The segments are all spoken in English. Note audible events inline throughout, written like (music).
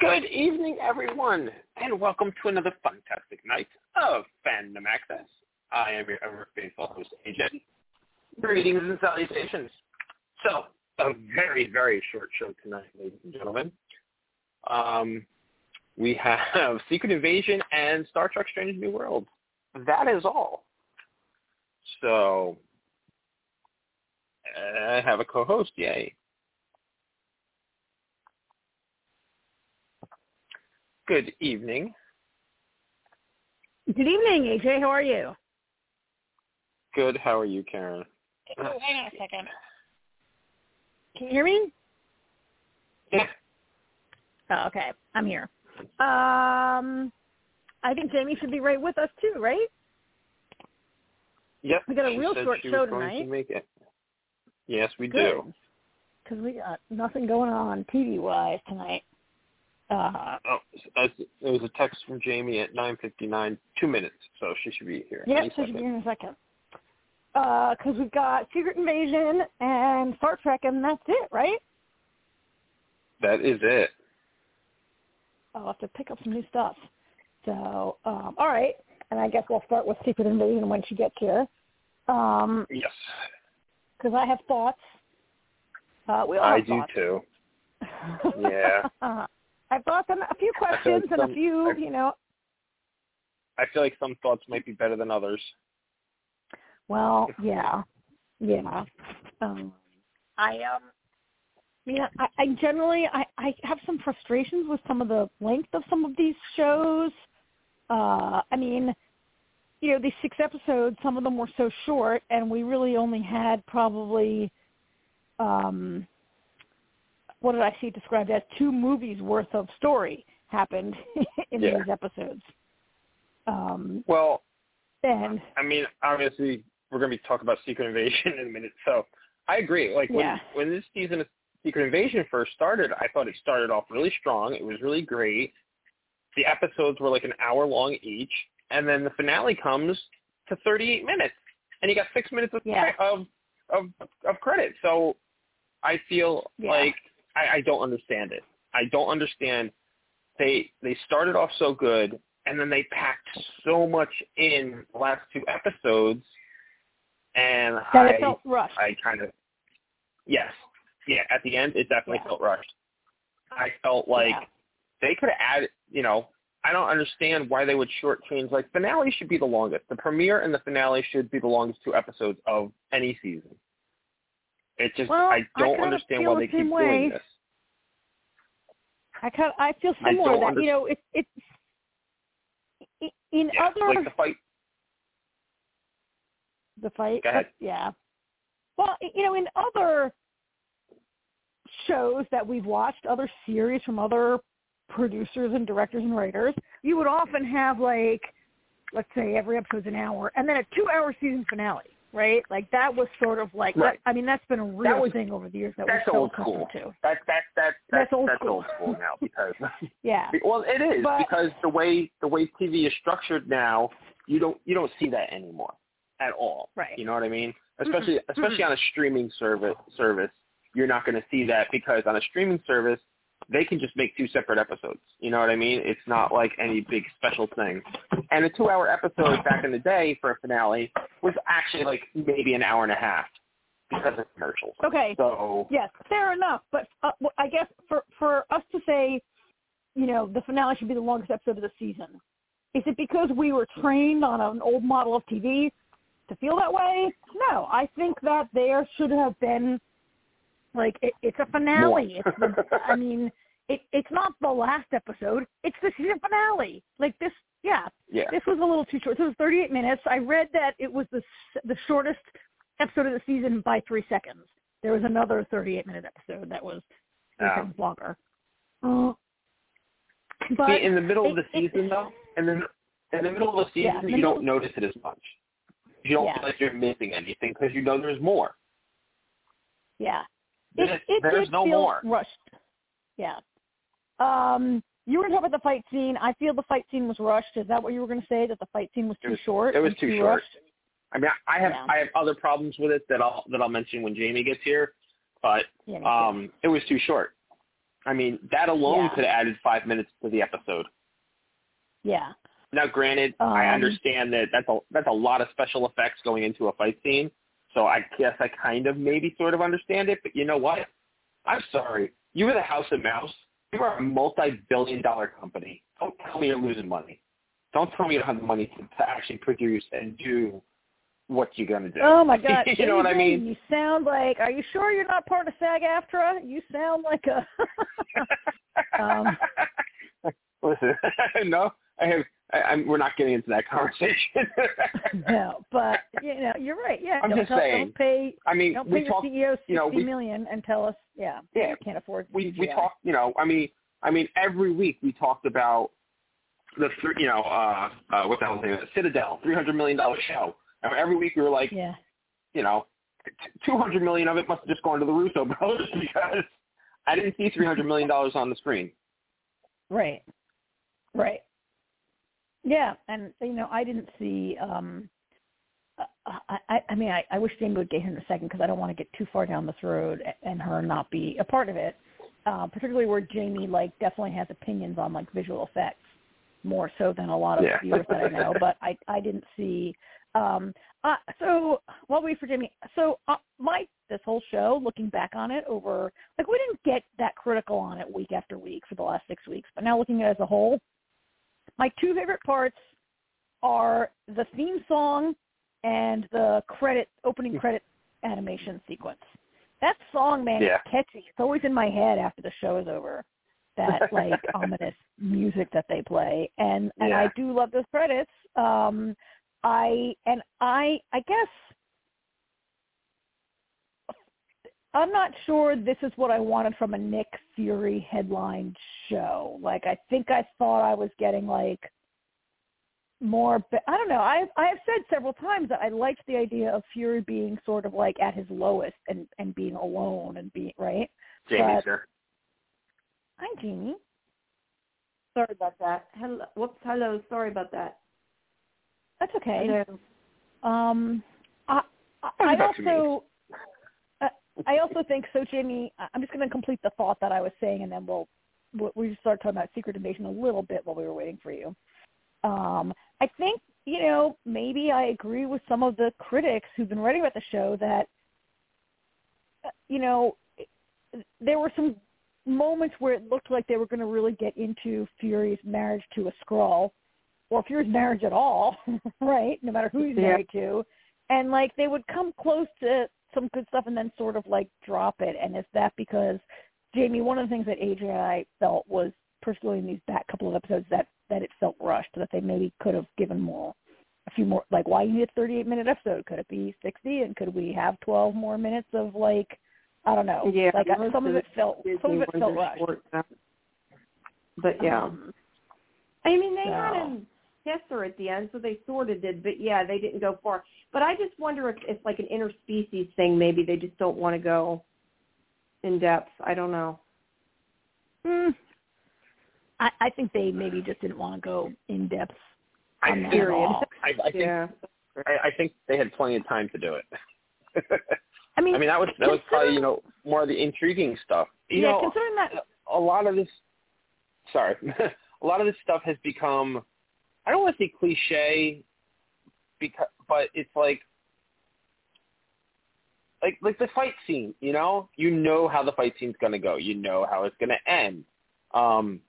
Good evening, everyone, and welcome to another fantastic night of Fandom Access. I am your ever faithful host, AJ. Greetings and salutations. So, a very, very short show tonight, ladies and gentlemen. Um, we have (laughs) Secret Invasion and Star Trek Strange New World. That is all. So, I have a co-host, yay. Good evening. Good evening, AJ. How are you? Good. How are you, Karen? Oh, hang on a second. Can you hear me? Yeah. Oh, okay. I'm here. Um, I think Jamie should be right with us too, right? Yep. We got a real said short show tonight. To make it. Yes, we Good. do. Because we got nothing going on TV-wise tonight. Uh, Oh, there was a text from Jamie at 9:59, two minutes, so she should be here. yeah, any so she'll be here in a second. Because we've got Secret Invasion and Star Trek, and that's it, right? That is it. I'll have to pick up some new stuff. So, um, all right. And I guess we'll start with Secret Invasion when she gets here. Um, Yes, because I have thoughts. Uh, we all have I do thoughts. too. (laughs) Yeah. I've thoughts and a few I feel like questions and a few, I- you know. I feel like some thoughts might be better than others. Well, (laughs) yeah, yeah. Um, I um, yeah. I, I generally I I have some frustrations with some of the length of some of these shows. Uh, I mean, you know, these six episodes, some of them were so short, and we really only had probably, um, what did I see described as two movies worth of story happened (laughs) in Yeah. these episodes. Um, Well, and I mean, obviously, we're going to be talking about Secret Invasion (laughs) in a minute. So I agree. Like when Yeah. when this season of Secret Invasion first started, I thought it started off really strong. It was really great. The episodes were like an hour long each, and then the finale comes to 38 minutes, and you got six minutes of Yeah. of of, of credit. So I feel Yeah. like I, I don't understand it. I don't understand. They they started off so good, and then they packed so much in the last two episodes, and that I it felt rushed. I kind of yes, yeah. At the end, it definitely Yeah. felt rushed. I felt like Yeah. they could have added. You know, I don't understand why they would shortchange. Like finale should be the longest. The premiere and the finale should be the longest two episodes of any season. It just Well, I I don't kinda understand why the they keep way. doing this. I kind of, I feel similar don't that under- you know it it's i- in Yeah, other like the fight. the fight Go ahead. yeah well you know in other shows that we've watched other series from other producers and directors and writers you would often have like let's say every episode's an hour and then a two hour season finale right like that was sort of like Right. that, i mean that's been a real was- thing over the years that That's we're so old school. to That's that's that's That's that's old that's school. old school now (laughs) because yeah (laughs) well it is But- because the way the way TV is structured now you don't you don't see that anymore at all. Right. You know what I mean? Especially Mhm. especially on a streaming service service you're not going to see that because on a streaming service they can just make two separate episodes. You know what I mean? It's not like any big special thing. And a two hour episode back in the day for a finale was actually like maybe an hour and a half because of commercials. okay So Yes, fair enough. But uh, I guess for for us to say, you know, the finale should be the longest episode of the season, is it because we were trained on an old model of TV to feel that way? No, I think that there should have been like it, it's a finale. It's the, I (laughs) mean, it it's not the last episode. It's the season finale. Like this, yeah. yeah. This was a little too short. This was 38 minutes. I read that it was the the shortest episode of the season by three seconds. There was another 38 minute episode that was three Oh. seconds longer. Uh, but See, in the middle of the it- it- season, though, and then in the middle of the season, the you middle- don't notice it as much. You don't Yeah. feel like you're missing anything because you know there's more. yeah, it, it there's did no feel more. rushed. Yeah. Um, you were talking about the fight scene. I feel the fight scene was rushed. Is that what you were going to say? That the fight scene was It too was- short? it was too too short. rushed? I mean, I have Yeah. I have other problems with it that I'll that I'll mention when Jamie gets here, but Yeah, um, it was too short. I mean, that alone Yeah. could have added five minutes to the episode. Yeah. Now, granted, I Um, understand that that's a that's a lot of special effects going into a fight scene. So I guess I kind of maybe sort of understand it. But you know what? I'm sorry. You were the House of Mouse. You are a multi-billion dollar company. Don't tell me you're losing money. Don't tell me you don't have the money to, to actually produce and do what you're going to do. Oh my (laughs) God! you know what I mean? You sound like. Are you sure you're not part of SAG-AFTRA? You sound like a. (laughs) um, (laughs) Listen, no, I have. I, I'm, we're not getting into that (laughs) conversation. (laughs) no, but you know, you're right. Yeah, I'm don't, just tell, saying. don't pay. I mean, Don't we pay your talk. CEO sixty you know, we- million and tell us, yeah, Yeah, can't afford. we we CGI. talk. You know, I mean, I mean, every week we talked about the thr- you know uh uh what the hell is it Citadel, three hundred million dollar show. And every week we were like, Yeah. you know, two hundred million of it must have just gone to the Russo brothers (laughs) because I didn't see three hundred million dollars on the screen. Right. Right. Yeah, and you know, I didn't see. um I, I, I mean, I, I wish Jamie would get here in a second because I don't want to get too far down this road and her not be a part of it. Uh, particularly where Jamie like definitely has opinions on like visual effects more so than a lot of Yeah. viewers that I know. But I I didn't see. Um, uh, so while we wait for Jamie, so uh, my this whole show, looking back on it over, like we didn't get that critical on it week after week for the last six weeks, but now looking at it as a whole, my two favorite parts are the theme song and the credit opening credit animation sequence. That song, man, Yeah. is catchy. It's always in my head after the show is over. That (laughs) like ominous music that they play, and and I do love those credits. Um, I and I I guess I'm not sure this is what I wanted from a Nick Fury headline show. Like I think I thought I was getting like more but I don't know. I I have said several times that I liked the idea of Fury being sort of like at his lowest and and being alone and being right. Jamie, But- sir. Hi Jamie. Sorry about that. Hello. Whoops. Hello. Sorry about that. That's okay. Hello. Um, I, I, What I also, I also think so, Jamie. I- I'm just going to complete the thought that I was saying, and then we'll we'll, we'll start talking about Secret Invasion a little bit while we were waiting for you. Um, I think you know maybe I agree with some of the critics who've been writing about the show that uh, you know there were some moments where it looked like they were going to really get into Fury's marriage to a Skrull, or Fury's marriage at all, (laughs) right? No matter who he's Yeah. married to, and like they would come close to some good stuff and then sort of like drop it. And is that because Jamie? One of the things that AJ and I felt was particularly in these back couple of episodes that that it felt rushed, that they maybe could have given more. A few more, like why you need a 38 minute episode? Could it be 60? And could we have 12 more minutes of like, I don't know, Yeah, like most some of of it felt, Disney some of it felt rushed. short. But yeah, Um, I mean they so- had a Kessler at the end, so they sort of did. But yeah, they didn't go far. But I just wonder if it's like an interspecies thing. Maybe they just don't want to go in depth. I don't know. Mm, I, I think they maybe just didn't want to go in depth. I on that think. I, I think yeah. I, I think they had plenty of time to do it. (laughs) I mean, I mean, that was that was probably you know more of the intriguing stuff. You yeah, know, considering that a lot of this. Sorry, (laughs) a lot of this stuff has become. I don't want to say cliche, because but it's like. Like like the fight scene, you know, you know how the fight scene's gonna go. You know how it's gonna end. Um,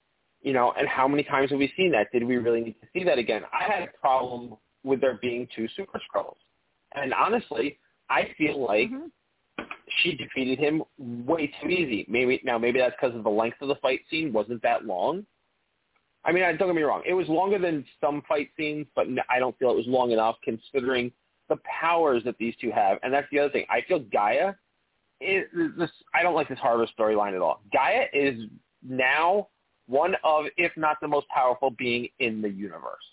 you know, and how many times have we seen that? Did we really need to see that again? I had a problem with there being two Super Skrulls, and honestly, I feel like Mhm. she defeated him way too easy. Maybe now maybe that's because of the length of the fight scene wasn't that long. I mean, don't get me wrong; it was longer than some fight scenes, but I don't feel it was long enough considering the powers that these two have. And that's the other thing. I feel G'iah is this. I don't like this Harvest storyline at all. G'iah is now one of, if not the most powerful being in the universe.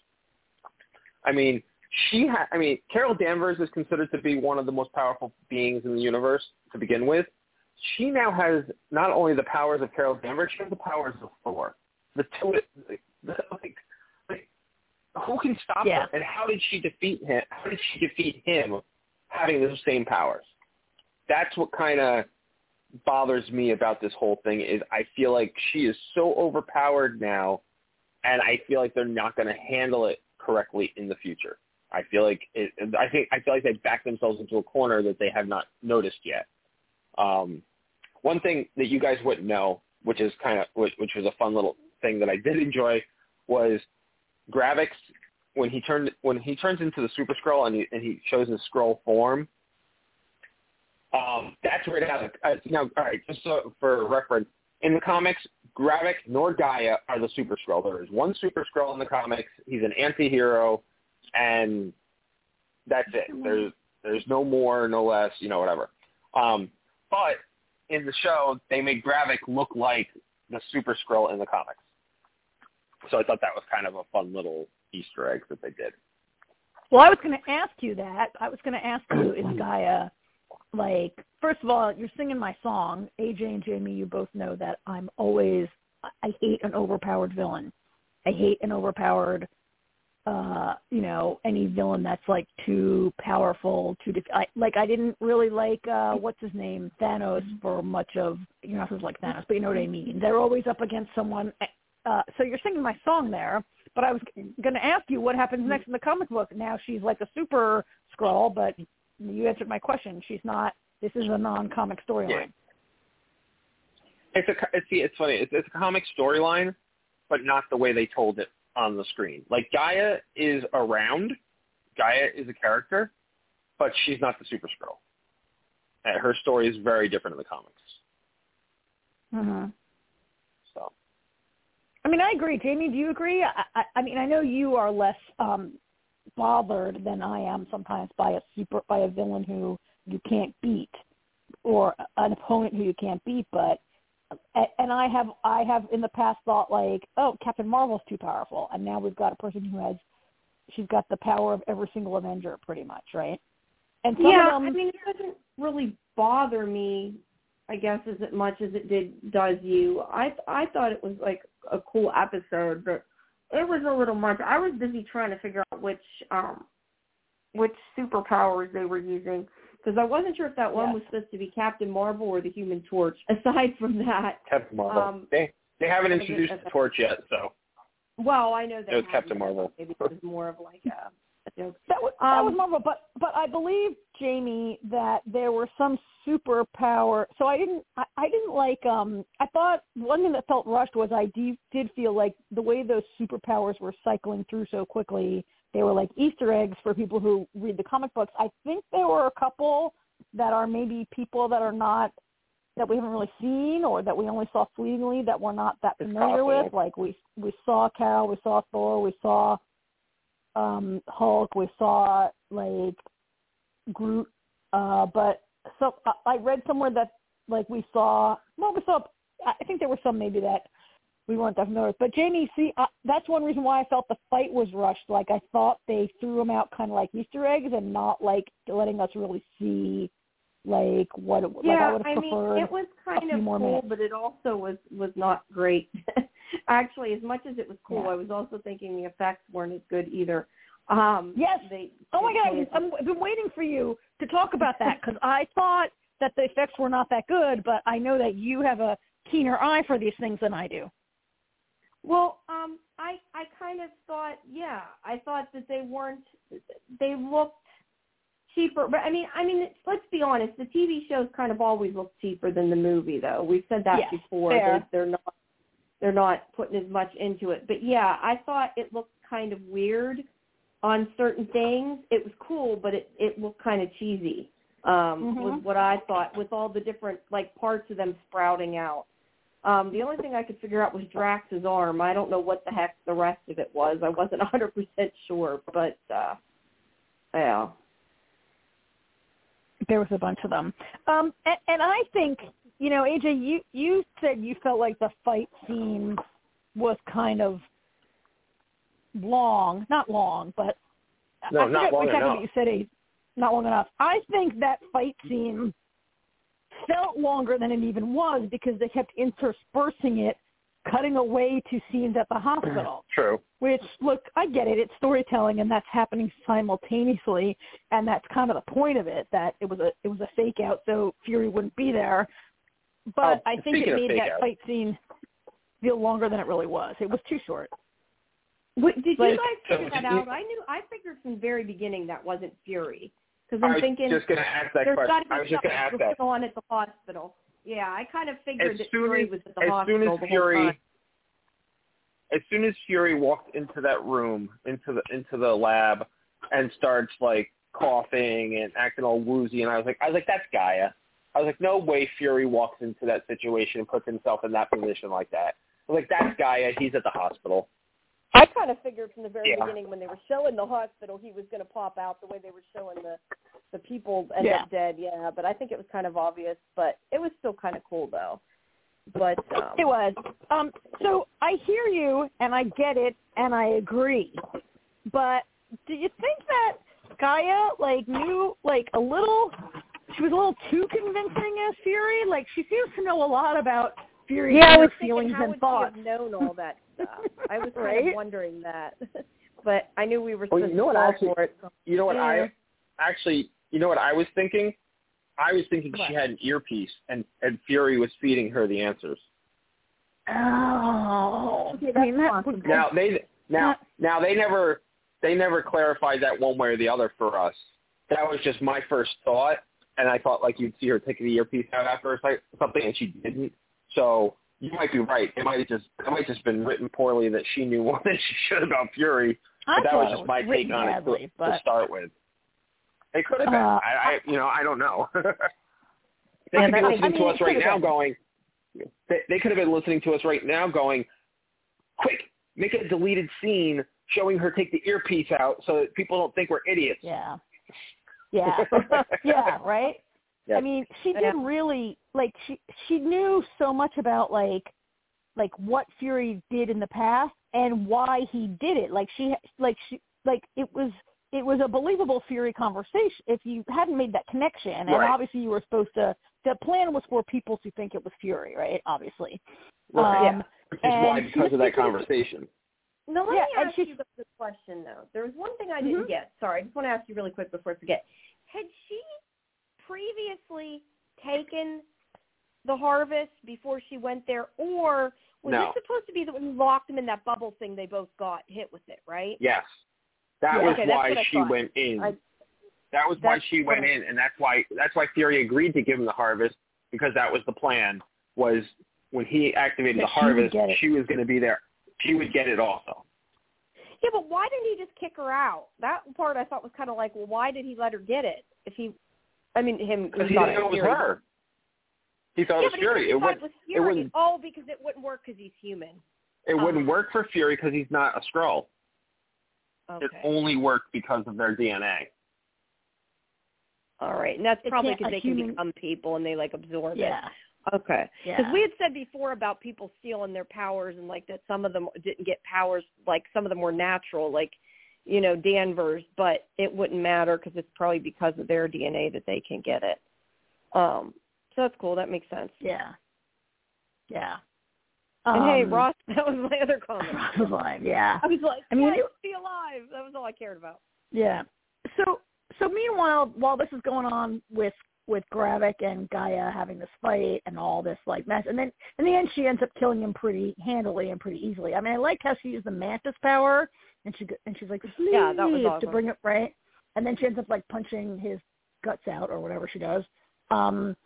I mean, she ha- I mean, Carol Danvers is considered to be one of the most powerful beings in the universe to begin with. She now has not only the powers of Carol Danvers, she has the powers of Thor. The two, like, like who can stop Yeah. her? And how did she defeat him? How did she defeat him having those same powers? That's what kind of bothers me about this whole thing is I feel like she is so overpowered now, and I feel like they're not going to handle it correctly in the future. I feel like it, I think I feel like they backed themselves into a corner that they have not noticed yet. Um, one thing that you guys wouldn't know, which is kind of which, which was a fun little thing that I did enjoy, was Gravik when he turned when he turns into the Super Skrull and he and he shows his Skrull form. Um, that's where it has. Uh, now, all right, just so for reference, in the comics, Gravik nor Gaia are the Super Skrull. There is one Super Skrull in the comics. He's an anti-hero, and that's it. There's there's no more, no less, you know, whatever. Um, but in the show, they made Gravik look like the Super Skrull in the comics. So I thought that was kind of a fun little Easter egg that they did. Well, I was going to ask you that. I was going to ask you, is (clears throat) G'iah like? First of all, you're singing my song. AJ and Jamie, you both know that I'm always. I hate an overpowered villain. I hate an overpowered uh, you know, any villain that's like too powerful, too def- I, like I didn't really like uh what's his name, Thanos for much of you're not supposed to like Thanos, but you know what I mean. They're always up against someone uh so you're singing my song there, but I was going to ask you what happens next in the comic book. Now she's like a super Skrull, but you answered my question. She's not this is a non-comic storyline. Yeah. It's a it's it's funny. It's, it's a comic storyline, but not the way they told it on the screen. Like G'iah is around. G'iah is a character, but she's not the Super Skrull. Uh, her story is very different in the comics. Mhm. I mean, I agree. Jamie, do you agree? I, I, I mean, I know you are less um bothered than I am sometimes by a super by a villain who you can't beat or an opponent who you can't beat, but and I have I have in the past thought like, oh, Captain Marvel's too powerful, and now we've got a person who has she's got the power of every single Avenger, pretty much, right? And some yeah, of them, I mean, it doesn't really bother me, I guess, as much as it did does you. I I thought it was like a cool episode, but it was a little much. I was busy trying to figure out which um which superpowers they were using because I wasn't sure if that one was supposed to be Captain Marvel or the Human Torch. (laughs) Aside from that, Captain Marvel. Um, they they haven't introduced the Torch yet, so. Well, I know that it was Captain Marvel. Maybe it was more of like a. That was, that was um, Marvel, but but I believe Jamie that there were some superpower. So I didn't I, I didn't like um I thought one thing that felt rushed was I did, did feel like the way those superpowers were cycling through so quickly they were like Easter eggs for people who read the comic books. I think there were a couple that are maybe people that are not that we haven't really seen or that we only saw fleetingly that we're not that familiar with. Like we we saw Carol, we saw Thor, we saw um Hulk, we saw like Groot. Uh but so I, I read somewhere that like we saw well we saw I think there were some maybe that we weren't that familiar with. But Jamie, see, uh, that's one reason why I felt the fight was rushed. Like I thought they threw them out kind of like Easter eggs and not like letting us really see like what yeah, like I I mean, it was kind of cool, minutes. but it also was was not great. (laughs) Actually, as much as it was cool, yeah. I was also thinking the effects weren't as good either. Um, yes. They, oh my God, I'm, I've been waiting for you to talk about that (laughs) because I thought that the effects were not that good, but I know that you have a keener eye for these things than I do. Well, um, I I kind of thought, yeah, I thought that they weren't. They looked cheaper, but I mean, I mean, let's be honest. The TV shows kind of always look cheaper than the movie, though. We've said that yes, before. Fair. They're, they're not they're not putting as much into it. But yeah, I thought it looked kind of weird on certain things. It was cool, but it it looked kind of cheesy. Um, mm-hmm. was what I thought with all the different like parts of them sprouting out. Um, the only thing I could figure out was Drax's arm. I don't know what the heck the rest of it was. I wasn't (laughs) 100% sure, but uh, yeah. There was a bunch of them. Um, and, and I think, you know, AJ, you, you said you felt like the fight scene was kind of long. Not long, but no, I not long exactly enough. what you said, not long enough. I think that fight scene – felt longer than it even was because they kept interspersing it, cutting away to scenes at the hospital. (clears throat) True. Which, look, I get it. It's storytelling, and that's happening simultaneously, and that's kind of the point of it. That it was a it was a fake out, so Fury wouldn't be there. but Oh, I think it made that outs. fight scene feel longer than it really was. It was too short. Wait, did Like- you guys figure So that out? I knew I figured from the very beginning that wasn't Fury because I'm I'm was thinking just going to ask that there's got question. to be I was just going to ask something that. going on at the hospital. Yeah, I kind of figured As that Fury as, was at the as hospital soon as the whole Fury, time. as soon as Fury walked into that room, into the into the lab, and starts like coughing and acting all woozy, and I was like, I was like, that's G'iah. I was like, no way Fury walks into that situation and puts himself in that position like that. I was like, that's G'iah. He's at the hospital. I kind of figured from the very Yeah. beginning when they were showing the hospital he was going to pop out the way they were showing the the people end Yeah. up dead. Yeah, but I think it was kind of obvious, but it was still kind of cool though. But um, It was. Um, so I hear you and I get it and I agree. But do you think that G'iah like knew like a little she was a little too convincing as Fury? Like she seems to know a lot about Fury's yeah, I inner was thinking feelings how and would thoughts. she have known all that stuff? I was (laughs) kind Right? of wondering that, (laughs) but I knew we were Well, supposed you know to what fall actually- for it. So. You know what? Yeah. I actually, you know what I was thinking? I was thinking What? she had an earpiece, and and Fury was feeding her the answers. Oh, Okay, I mean, that's that possible. Now they now now they never they never clarified that one way or the other for us. That was just my first thought, and I thought like you'd see her take the earpiece out after or something, and she didn't. So you might be right. It might have just it might just been written poorly that she knew more (laughs) than she should about Fury. I But that was it just my take on it badly, to, to but start with. It could have been. Uh, I, I you know I don't know. (laughs) they Yeah, could be that- I listening mean, to us right now, been. going. They, they could have been listening to us right now, going, quick, make a deleted scene showing her take the earpiece out so that people don't think we're idiots. yeah, yeah, (laughs) yeah, right. Yeah. I mean, she Yeah. did really like she she knew so much about like like what Fury did in the past and why he did it. Like she like she like it was it was a believable Fury conversation if you hadn't made that connection. And Right. obviously you were supposed to the plan was for people to think it was Fury, right? Obviously. Right. Um, Which is why because of that conversation. No, let Yeah, me ask she's- you the question though. There was one thing I didn't Mhm. get. Sorry, I just want to ask you really quick before I forget. Had she previously taken the harvest before she went there, or was No. it supposed to be that when you locked them in that bubble thing, they both got hit with it, right? Yes. That Yeah. was Okay, why she thought. went in. I- that was why she went in, and that's why that's why Fury agreed to give him the harvest because that was the plan. Was when he activated the harvest, she was going to be there. She would get it also. Yeah, but why didn't he just kick her out? That part I thought was kind of like, well, why did he let her get it? If he, I mean, him. Because he thought it was her. He thought Yeah, it was Fury. It thought would it was it Fury. wouldn't Oh, because it wouldn't work because he's human. it Um, wouldn't work for Fury because he's not a Skrull. Okay. It only worked because of their DNA. All right, and that's probably because a they can become people and they like absorb it. Yeah. it. Okay. Yeah. Because we had said before about people stealing their powers and like that some of them didn't get powers, like some of them were natural, like you know Danvers, but it wouldn't matter because it's probably because of their DNA that they can get it. Um, so that's cool. That makes sense. Yeah. Yeah. and hey, Um, Ross, (laughs) that was my other comment. (laughs) Ross was alive, yeah. I was like, I mean, it- be alive. That was all I cared about. Yeah. So so meanwhile, while this is going on with with Gravik and G'iah having this fight and all this like mess, and then in the end she ends up killing him pretty handily and pretty easily. I mean, I like how she used the mantis power, and she and she's like, Yeah, that was to bring it right, and then she ends up like punching his guts out or whatever she does. Um,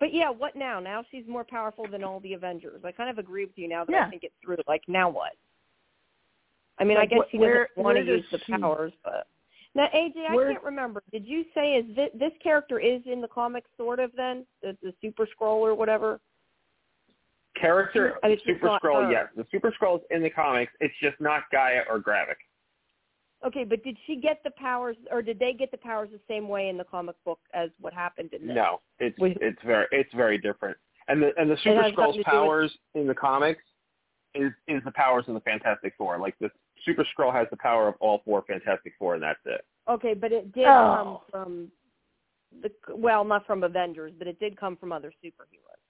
But yeah, what now? Now she's more powerful than all the Avengers. I kind of agree with you now that Yeah. I think it through. Like now what? I mean, I guess she doesn't want to use the she- powers, but now AJ, I can't remember. Did you say is this, this character is in the comics sort of then the, the Super Skrull or whatever? Character And it's just Super not Skrull, her. yes. The Super Skrull is in the comics. It's just not G'iah or Gravik. Okay, but did she get the powers, or did they get the powers the same way in the comic book as what happened in this? No, it's We- it's very it's very different. And the and the Super has nothing Skrull's to do with- powers in the comics is is the powers of the Fantastic Four. Like the Super Skrull has the power of all four Fantastic Four, and that's it. Okay, but it did Oh. come from the well, not from Avengers, but it did come from other superheroes.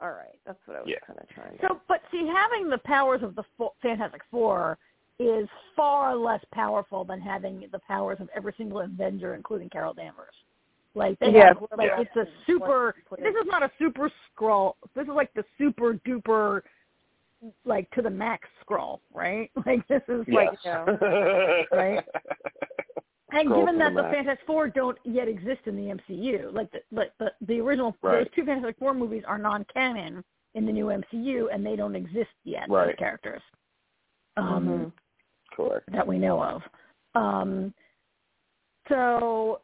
All right, that's what I was Yeah. kind of trying. to So, but see, having the powers of the Fo- Fantastic Four is far less powerful than having the powers of every single Avenger, including Carol Danvers. Like they Yeah, have like yeah. it's a super. This is not a super Skrull. This is like the super duper, like to the max Skrull, right? (laughs) Like this is like yes. (laughs) Right. And Skrull given that the the. Fantastic Four don't yet exist in the MCU, like the like the, the original Right. those two Fantastic Four movies are non-canon in the new MCU, and they don't exist yet. Those Right. characters, um, Mhm. Correct. that we know of. Um, so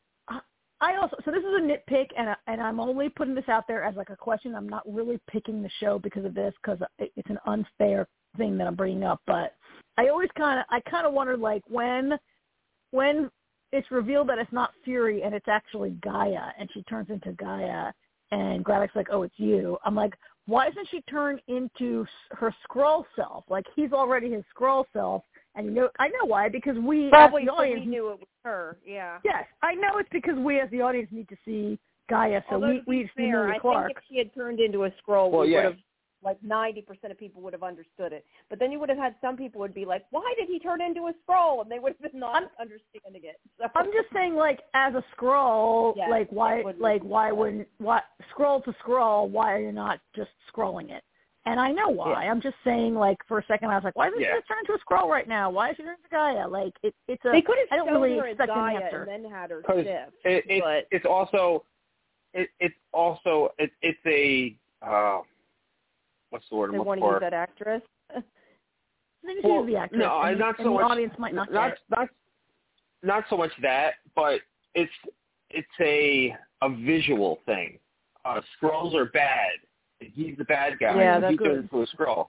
I- also so this is a nitpick, and I, and I'm only putting this out there as like a question. I'm not really picking the show because of this because it's an unfair thing that I'm bringing up. But I always kind of I kind of wonder like when when it's revealed that it's not Fury and it's actually G'iah, and she turns into G'iah, and Gravik's like, "Oh, it's you." I'm like, why doesn't she turn into her Skrull self? Like he's already his Skrull self, and you know, I know why because we Probably as the so we audience. knew it was her. Yeah. Yes, I know it's because we as the audience need to see G'iah, so Although we to we be see fair, Emilia I Clark. think if she had turned into a Skrull, Well, we yeah. would have like ninety percent of people would have understood it. But then you would have had some people would be like, "Why did he turn into a Skrull?" And they would have been not I'm- understanding it. So I'm just saying, like as a Skrull, Yes, like why, like why wouldn't why Skrull to Skrull? Why are you not just scrolling it? And I know why. I'm just saying, like for a second, I was like, why isn't Yeah. she turn into a Skrull right now? Why is she turning into G'iah? Like it, it's a. they could I have don't shown really her as expect an G'iah answer. and then had her 'Cause shift. it, it, but it's also it, it's also it, it's a uh, what's the word they I'm want to use that actress. (laughs) They just Well, use the actress, no, and, not and so the audience might not, not get not not so much that, but it's it's a a visual thing. Uh, Skrulls are bad. He's the bad guy. Yeah, and they're he good. turns into a Skrull.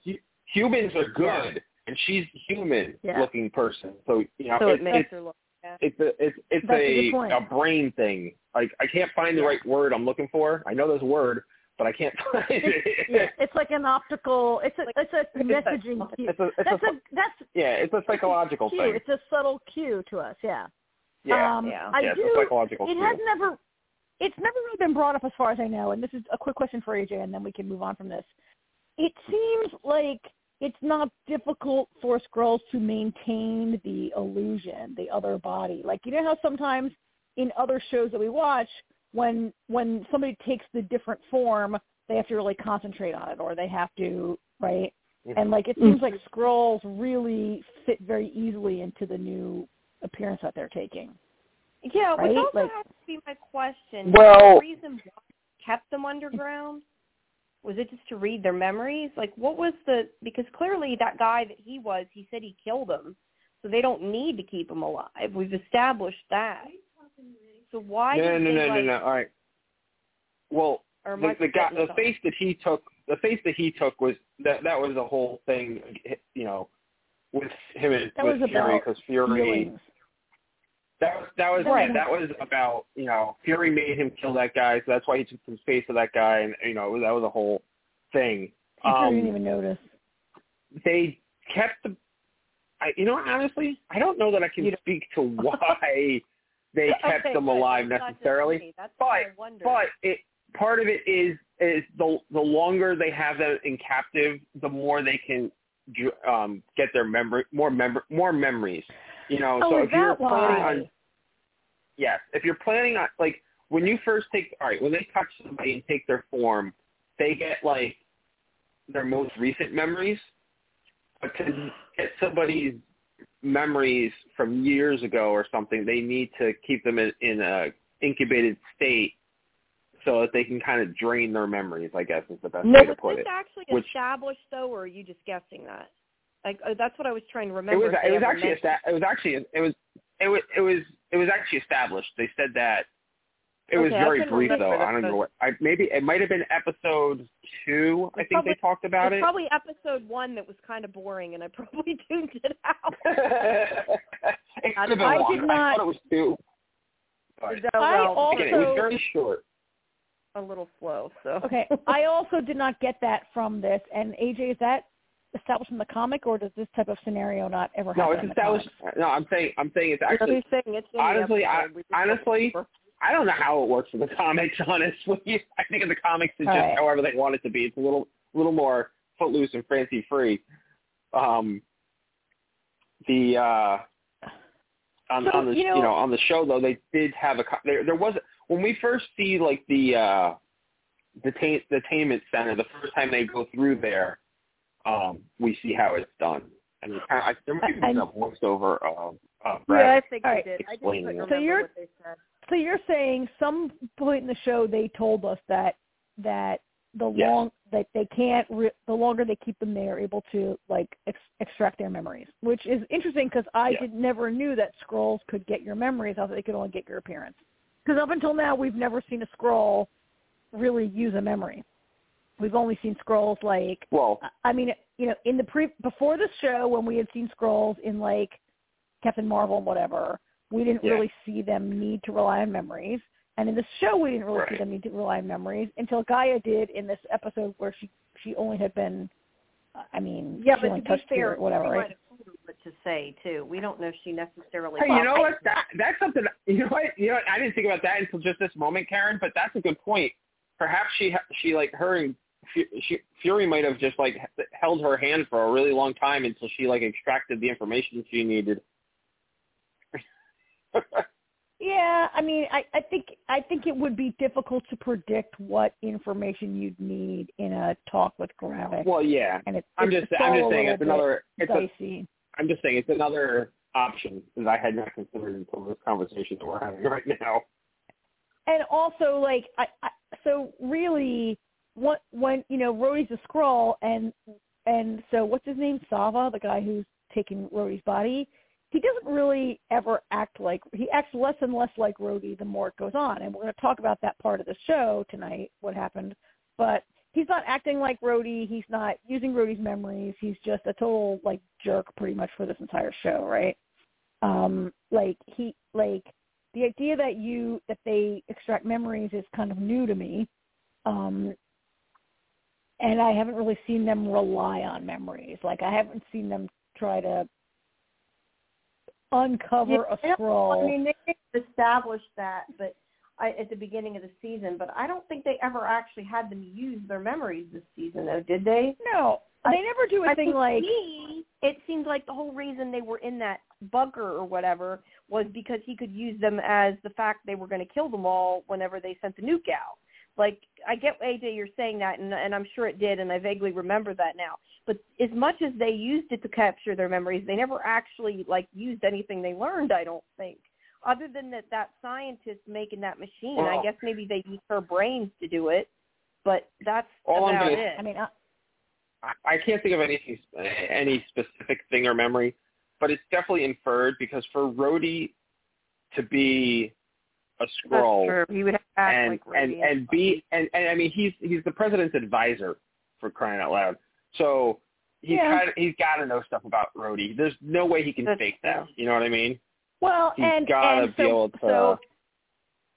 Humans are good, and she's a human Yeah. looking person. So you know, so it, it makes it's her look. bad. it's a it's it's a a a brain thing. Like I can't find the right word I'm looking for. I know there's a word, but I can't (laughs) find it. Yeah, it's like an optical. It's a it's a messaging cue. It's a it's That's a, a that's yeah, it's a psychological cue. thing. It's a subtle cue to us. Yeah. Yeah, Um, Yeah. I yeah, do. a psychological it cue. has never it's never really been brought up as far as I know, and this is a quick question for AJ and then we can move on from this. It seems like it's not difficult for Skrulls to maintain the illusion, the other body. Like you know how sometimes in other shows that we watch, when when somebody takes the different form, they have to really concentrate on it or they have to right? And like it seems like Skrulls really fit very easily into the new appearance that they're taking. Yeah, which also Like- has to be my question. Well- the reason why kept them underground was it just to read their memories? Like, what was the? Because clearly, that guy that he was, he said he killed him, so they don't need to keep him alive. We've established that. So why? no, did no, they, no, no, no. All right. Well, the, the guy, the face that he took, the face that he took was that that was the whole thing. You know, with him and That with was Fury because Fury. Feelings. That was that was Right. that was about you know Fury made him kill that guy, so that's why he took some space of that guy, and you know that was a whole thing. I Um, didn't even notice. they kept the. I, you know, honestly, I don't know that I can speak to (laughs) why they (laughs) kept Okay, them alive necessarily. But- I. But it part of it is is the the longer they have them in captive, the more they can um get their memory more member more memories. You know, Oh, so is if you're that planning why? on yes, if you're planning on like when you first take all right when they touch somebody and take their form, they get like their most recent memories. But to get somebody's memories from years ago or something, they need to keep them in, in a incubated state so that they can kind of drain their memories. I guess is the best no, way to was put this it. actually which- established though, or are you just guessing that? Like uh, that's what I was trying to It remember. was it was actually esta- it was actually it was it was it was it was actually established. They said that it was Okay, I very brief though. I don't know what I maybe it might have been episode two. I It's think they talked about It's it. probably episode one that was kind of boring, and I (laughs) probably tuned it out. (laughs) it could have been I one. did I thought it was two. But So, I also- again, it was very short. a little slow. So Okay, I also did not get that from this. And AJ, is that established in the comic, or does this type of scenario not ever happen No, it's established. No, I'm saying I'm saying it's You're actually. saying it's honestly, I- episode. We honestly, I don't know how it works in the (laughs) comics. Honestly, I think in the comics it's All just right. however they want it to be. It's a little little more footloose and fancy free. Um, the uh, on So, on the you you know- know, on the show though they did have a there there was when we first see like the uh the ta- the tainment center, the first time they go through there, um, we see how it's done. And kind of, I, there might be a voiceover of uh, Brad yeah, I think All I did. I just explaining couldn't it. So you're- what they said. So you're saying some point in the show they told us that that the Yes. long that they can't re- the longer they keep them they are able to like ex- extract their memories, which is interesting because I Yeah. did never knew that Skrulls could get your memories. I thought they could only get your appearance. Because up until now we've never seen a Skrull really use a memory. We've only seen Skrulls like Well, I mean, you know, in the pre before the show when we had seen Skrulls in like Captain Marvel and whatever, we didn't Yeah. really see them need to rely on memories. And in the show, we didn't really see them need to rely on memories until G'iah did in this episode where she she only had been, I mean, Yeah, she but only to be touched fair, spirit, whatever, right? might have told them what to say too. We don't know if she necessarily. Hey, you know what? That that's something. You know what? You know what? I didn't think about that until just this moment, Karen. But that's a good point. Perhaps she she like her and Fu- she, Fury might have just like held her hand for a really long time until she like extracted the information she needed. (laughs) Yeah, I mean, I, I think I think it would be difficult to predict what information you'd need in a talk with Gravik, well, yeah. and it's I'm just all I'm just saying it's another it's dicey. I'm just saying it's another option that I had not considered until this conversation that we're having right now. and also like I, I so really what when you know Rhodey's a Skrull and and so what's his name? Raava the guy who's taking Rhodey's body. He doesn't really ever act like he acts less and less like Rhodey the more it goes on. And we're going to talk about that part of the show tonight what happened. But he's not acting like Rhodey he's not using Rhodey's memories. He's just a total like jerk pretty much for this entire show right? Um like he like the idea that you that they extract memories is kind of new to me. Um and i haven't really seen them rely on memories like i haven't seen them try to uncover Yeah, a Skrull I mean, they established that, but I, at the beginning of the season. But I don't think they ever actually had them use their memories this season, though, did they? no I- they never do a I thing like me, it seems like the whole reason they were in that bunker or whatever was because he could use them as the fact they were going to kill them all whenever they sent the nuke out. Like I get AJ, you're saying that, and and I'm sure it did, and I vaguely remember that now. But as much as they used it to capture their memories, they never actually like used anything they learned. I don't think, other than that that scientist making that machine. I guess maybe they used her brains to do it, but that's All I'm about gonna- it. i mean uh, I- I can't think of anything, any specific thing or memory, but it's definitely inferred because for Rhodey to be a Skrull That's true. He would have to and like and Rhodey and be and, and I mean he's he's the president's advisor for crying out loud. So he's Yeah. kind of, he's got to know stuff about Rhodey. There's no way he can That's fake that. You know what I mean? well He's and gotta and be so, able to. so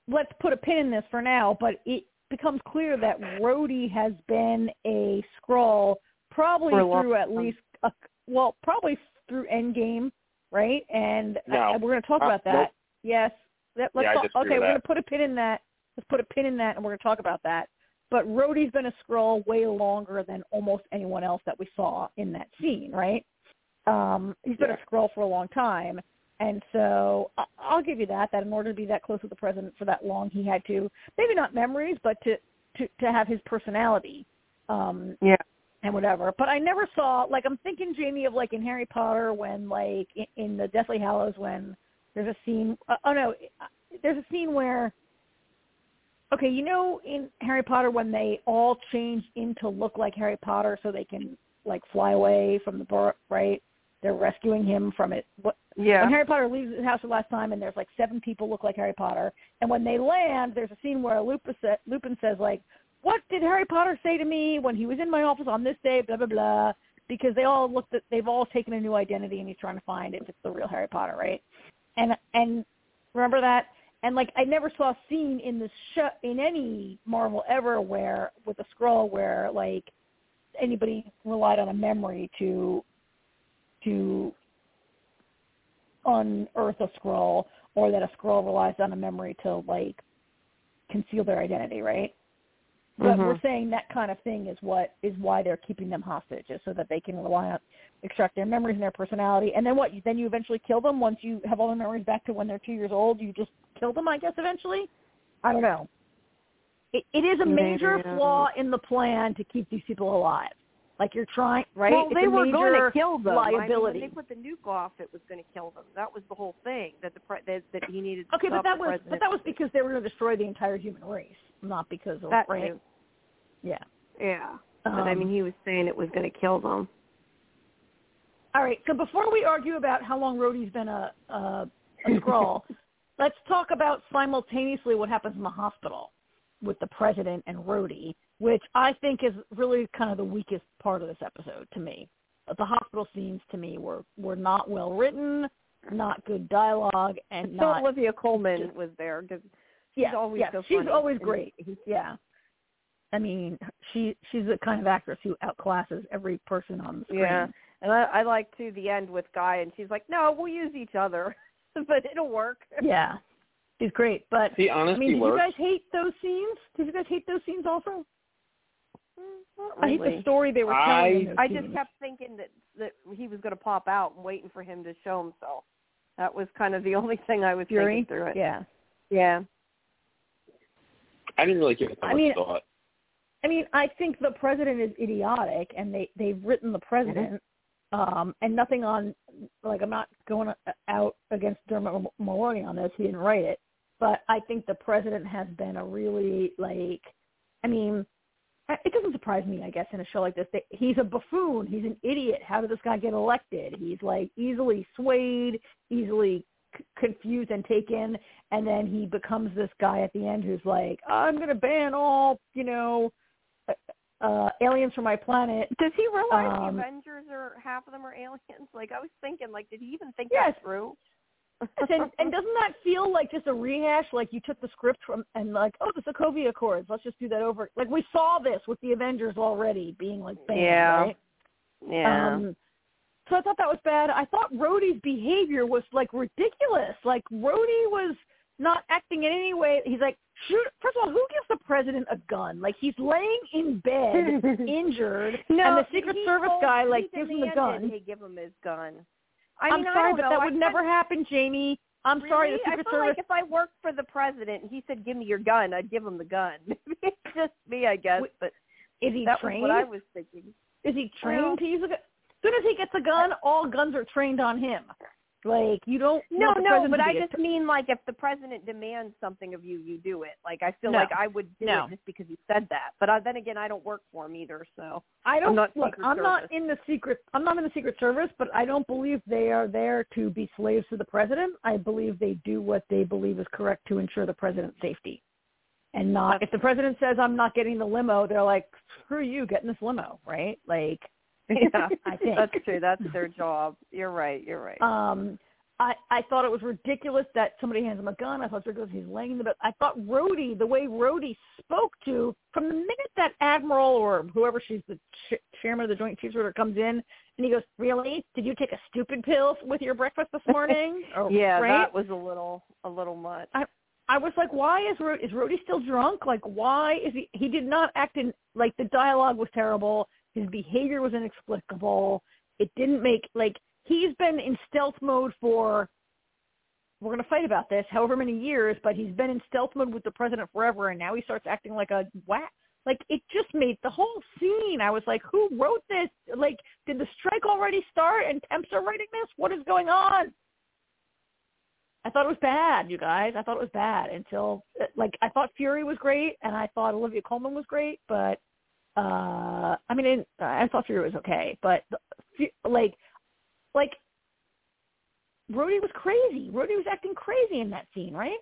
let's put a pin in this for now, but it becomes clear that Rhodey has been a Skrull probably For a long through at least a, well, probably through Endgame, right? And No. uh, we're going to talk Uh, about that. nope. Yes. That, let's Yeah, I talk, disagree okay, we're going to put a pin in that. Let's put a pin in that, and we're going to talk about that. But Rhodey's been a Skrull way longer than almost anyone else that we saw in that scene, right? Um, he's been Yeah. a Skrull for a long time. And so I- I'll give you that, that in order to be that close with the president for that long, he had to, maybe not memories, but to, to, to have his personality. Um, Yeah. and whatever. But I never saw like I'm thinking Jamie of like in Harry Potter when like in, in the Deathly Hallows when there's a scene. Uh, oh no, uh, there's a scene where. Okay, you know in Harry Potter when they all change into look like Harry Potter so they can like fly away from the book, right? They're rescuing him from it. What Yeah. when Harry Potter leaves his house the last time, and there's like seven people look like Harry Potter, and when they land, there's a scene where Lupin, sa- Lupin says like, "What did Harry Potter say to me when he was in my office on this day?" Blah blah blah. Because they all looked at, they've all taken a new identity, and he's trying to find if it's the real Harry Potter, right? And and remember that. And like I never saw a scene in the show in any Marvel ever where with a Skrull where like anybody relied on a memory to to unearth a Skrull or that a Skrull relies on a memory to like conceal their identity, right? But Mhm. we're saying that kind of thing is what is why they're keeping them hostage, is so that they can rely on extract their memories and their personality. And then what? Then you eventually kill them once you have all their memories back to when they're two years old. You just kill them, I guess, eventually. I don't know. It, it is a major Maybe, yeah. flaw in the plan to keep these people alive. Like you're trying, right? Well, it's they were going to kill them. liability. I mean, when they put the nuke off, it was going to kill them. That was the whole thing. That the pre- that, that he needed. To okay, but that the was president. but that was because they were going to destroy the entire human race, not because of that right. too. Yeah. Yeah. But I Um, mean, he was saying it was going to kill them. All right. So before we argue about how long Rhodey's been a a, a Skrull, (laughs) let's talk about simultaneously what happens in the hospital with the president and Rhodey, which I think is really kind of the weakest part of this episode to me. The hospital scenes to me were were not well written, not good dialogue, and So not Olivia Colman just- was there because yeah, always yeah, so she's funny. always great. Yeah. I mean, she she's the kind of actress who outclasses every person on the screen. Yeah. And I, I like to the end with Guy, and she's like, "No, we'll use each other, (laughs) but it'll work." Yeah. She's great, but The I honesty mean, did you guys hate those scenes? Did you guys hate those scenes also? Not I hate the story they were telling. I- I just kept thinking that that he was going to pop out and waiting for him to show himself. That was kind of the (laughs) only thing I was Fury. thinking through it. Yeah. Yeah. I didn't really give it that I much mean- thought. I mean, I think the president is idiotic, and they they've written the president, um, and nothing on like I'm not going out against Dermot Mulroney on this. He didn't write it, but I think the president has been a really like, I mean, it doesn't surprise me, I guess, in a show like this. That he's a buffoon. He's an idiot. How did this guy get elected? He's like easily swayed, easily c- confused and taken, and then he becomes this guy at the end who's like, I'm going to ban all, you know, uh, aliens from my planet. Does he realize Um, the Avengers are half of them are aliens? (laughs) Like I was thinking, like, did he even think Yes. that through? And, and (laughs) doesn't that feel like just a rehash? Like you took the script from and like, oh, the Sokovia Accords. Let's just do that over. Like we saw this with the Avengers already being like banned, Yeah. right? yeah. Um, so I thought that was bad. I thought Rhodey's behavior was like ridiculous. Like Rhodey was not acting in any way. He's like, shoot. First of all, who gives the president a gun? Like he's laying in bed, (laughs) injured, no, and the Secret Service guy like gives him the gun. He give him his gun. I mean, I sorry, but know. that I would never happen, Jamie. I'm sorry, the Secret I feel Service. like if I worked for the president and he said, "Give me your gun," I'd give him the gun. (laughs) it's just me, I guess. But is he that trained? was what I was thinking. Is he trained Well- to use a gun? As soon as he gets a gun, all guns are trained on him. Like you don't. No, no, but I just mean like if the president demands something of you, you do it. Like I feel No. like I would do No. it just because he said that. But uh, then again, I don't work for him either, so I don't I'm not look. I'm not in the secret. I'm not in the Secret Service, but I don't believe they are there to be slaves to the president. I believe they do what they believe is correct to ensure the president's safety, and not. If the president says I'm not getting the limo, they're like, screw you, get in this limo, right? Like, (laughs) yeah, I (laughs) think that's true. That's their job. You're right. You're right. Um, I I thought it was ridiculous that somebody hands him a gun. I thought it was ridiculous he's laying in the bed. I thought Rhodey, the way Rhodey spoke to, from the minute that Admiral or whoever she's the ch- chairman of the Joint Chiefs Order comes in, and he goes, "Really? Did you take a stupid pill with your breakfast this morning?" (laughs) Or, yeah, right? that was a little a little much. I- I was like, why is Ro- is Rhodey still drunk? Like, why is he? He did not act in like the dialogue was terrible. His behavior was inexplicable. It didn't make like he's been in stealth mode for. We're gonna fight about this, however many years, but he's been in stealth mode with the president forever, and now he starts acting like a whack. Like it just made the whole scene. I was like, who wrote this? Like, did the strike already start and temps are writing this? What is going on? I thought it was bad, you guys. I thought it was bad until like I thought Fury was great and I thought Olivia Colman was great, but uh I mean it, I thought Fury was okay, but the- like like Rhodey was crazy. Rhodey was acting crazy in that scene, right?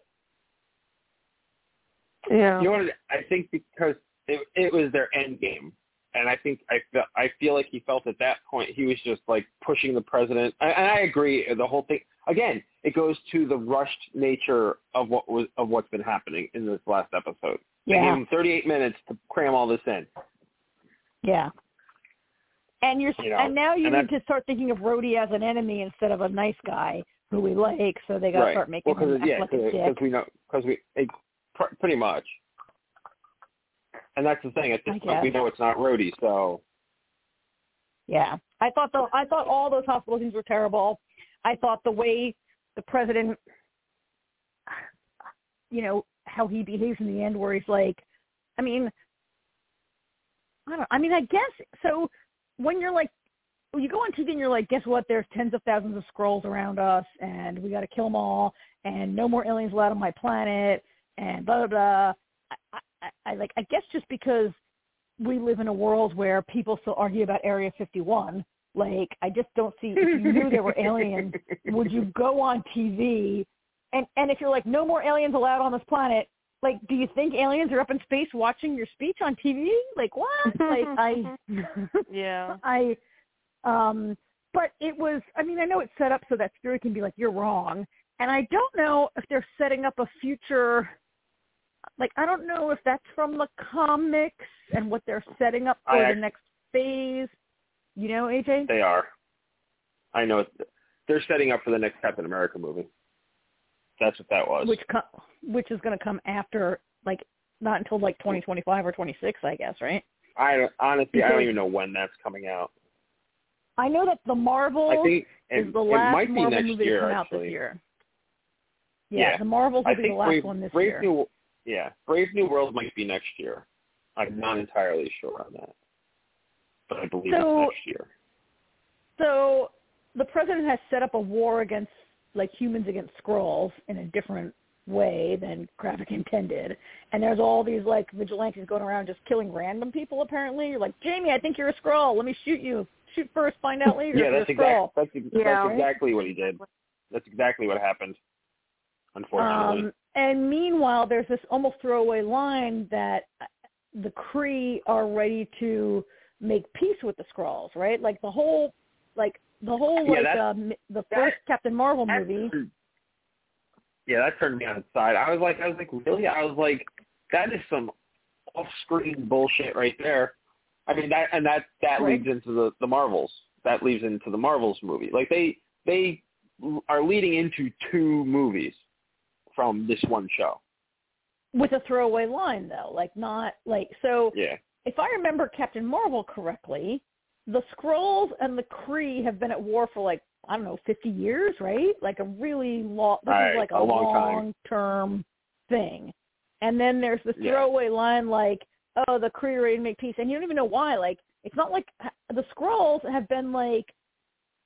yeah. You know what? I think because it, it was their end game, and I think I feel I feel like he felt at that point he was just like pushing the president. And and I agree. The whole thing again, it goes to the rushed nature of what was of what's been happening in this last episode. They Yeah. gave him 38 minutes to cram all this in. Yeah. And you're You know, and now you and need that- to start thinking of Rhodey as an enemy instead of a nice guy who we like. So they got to right. start making well, him because act yeah, like because we know because we it, pr- pretty much. And that's the thing. At this point, we know it's not Rhodey, so Yeah, I thought the I thought all those hospital things were terrible. I thought the way the president, you know, how he behaves in the end, where he's like, I mean, I don't. I mean, I guess so. When you're like, when you go on TV and you're like, guess what? There's tens of thousands of Skrulls around us, and we got to kill them all, and no more aliens allowed on my planet, and blah blah blah. I, I, I like. I guess just because we live in a world where people still argue about Area 51. Like, I just don't see. If you knew there were aliens, would you go on TV? And and if you're like, no more aliens allowed on this planet, like, do you think aliens are up in space watching your speech on TV? Like, what? like, (laughs) I, yeah, (laughs) I, um, but it was. I mean, I know it's set up so that Fury can be like, you're wrong, and I don't know if they're setting up a future. Like, I don't know if that's from the comics and what they're setting up for I, the next phase. You know, AJ? They are. I know. They're setting up for the next Captain America movie. That's what that was. Which co- which is going to come after, like, not until like 2025 or 26, I guess, right? I honestly, because I don't even know when that's coming out. I know that the Marvel I think it, is the last might be Marvel next movie year. to come out this year. Yeah, Yeah. the Marvels will I be the last Brave, one this Brave year. New, yeah, Brave New World might be next year. I'm not entirely sure on that, but I believe So- it's next year. So the president has set up a war against like humans against Skrulls in a different way than Gravik intended. And there's all these like vigilantes going around just killing random people apparently. You're like, Jamie, I think you're a Skrull. Let me shoot you. Shoot first, find out later Yeah, that's you're a exactly that's, ex- Yeah. that's exactly what he did. That's exactly what happened. Unfortunately, Um, and meanwhile, there's this almost throwaway line that the Kree are ready to make peace with the Skrulls, right? Like the whole, like the whole, like um, the first Captain Marvel movie. yeah, that turned me on its side. I was like, I was like, really? I was like, that is some off-screen bullshit right there. I mean, that and that that Right. leads into the the Marvels. That leads into the Marvels movie. Like they they are leading into two movies from this one show. with a throwaway line though, like not like so. Yeah. If I remember Captain Marvel correctly, the Skrulls and the Kree have been at war for like I don't know, fifty years, right? Like a really long. This Right, is like a, a long term thing. And then there's the Yeah. throwaway line like, "Oh, the Kree are ready to make peace," and you don't even know why. Like, it's not like the Skrulls have been like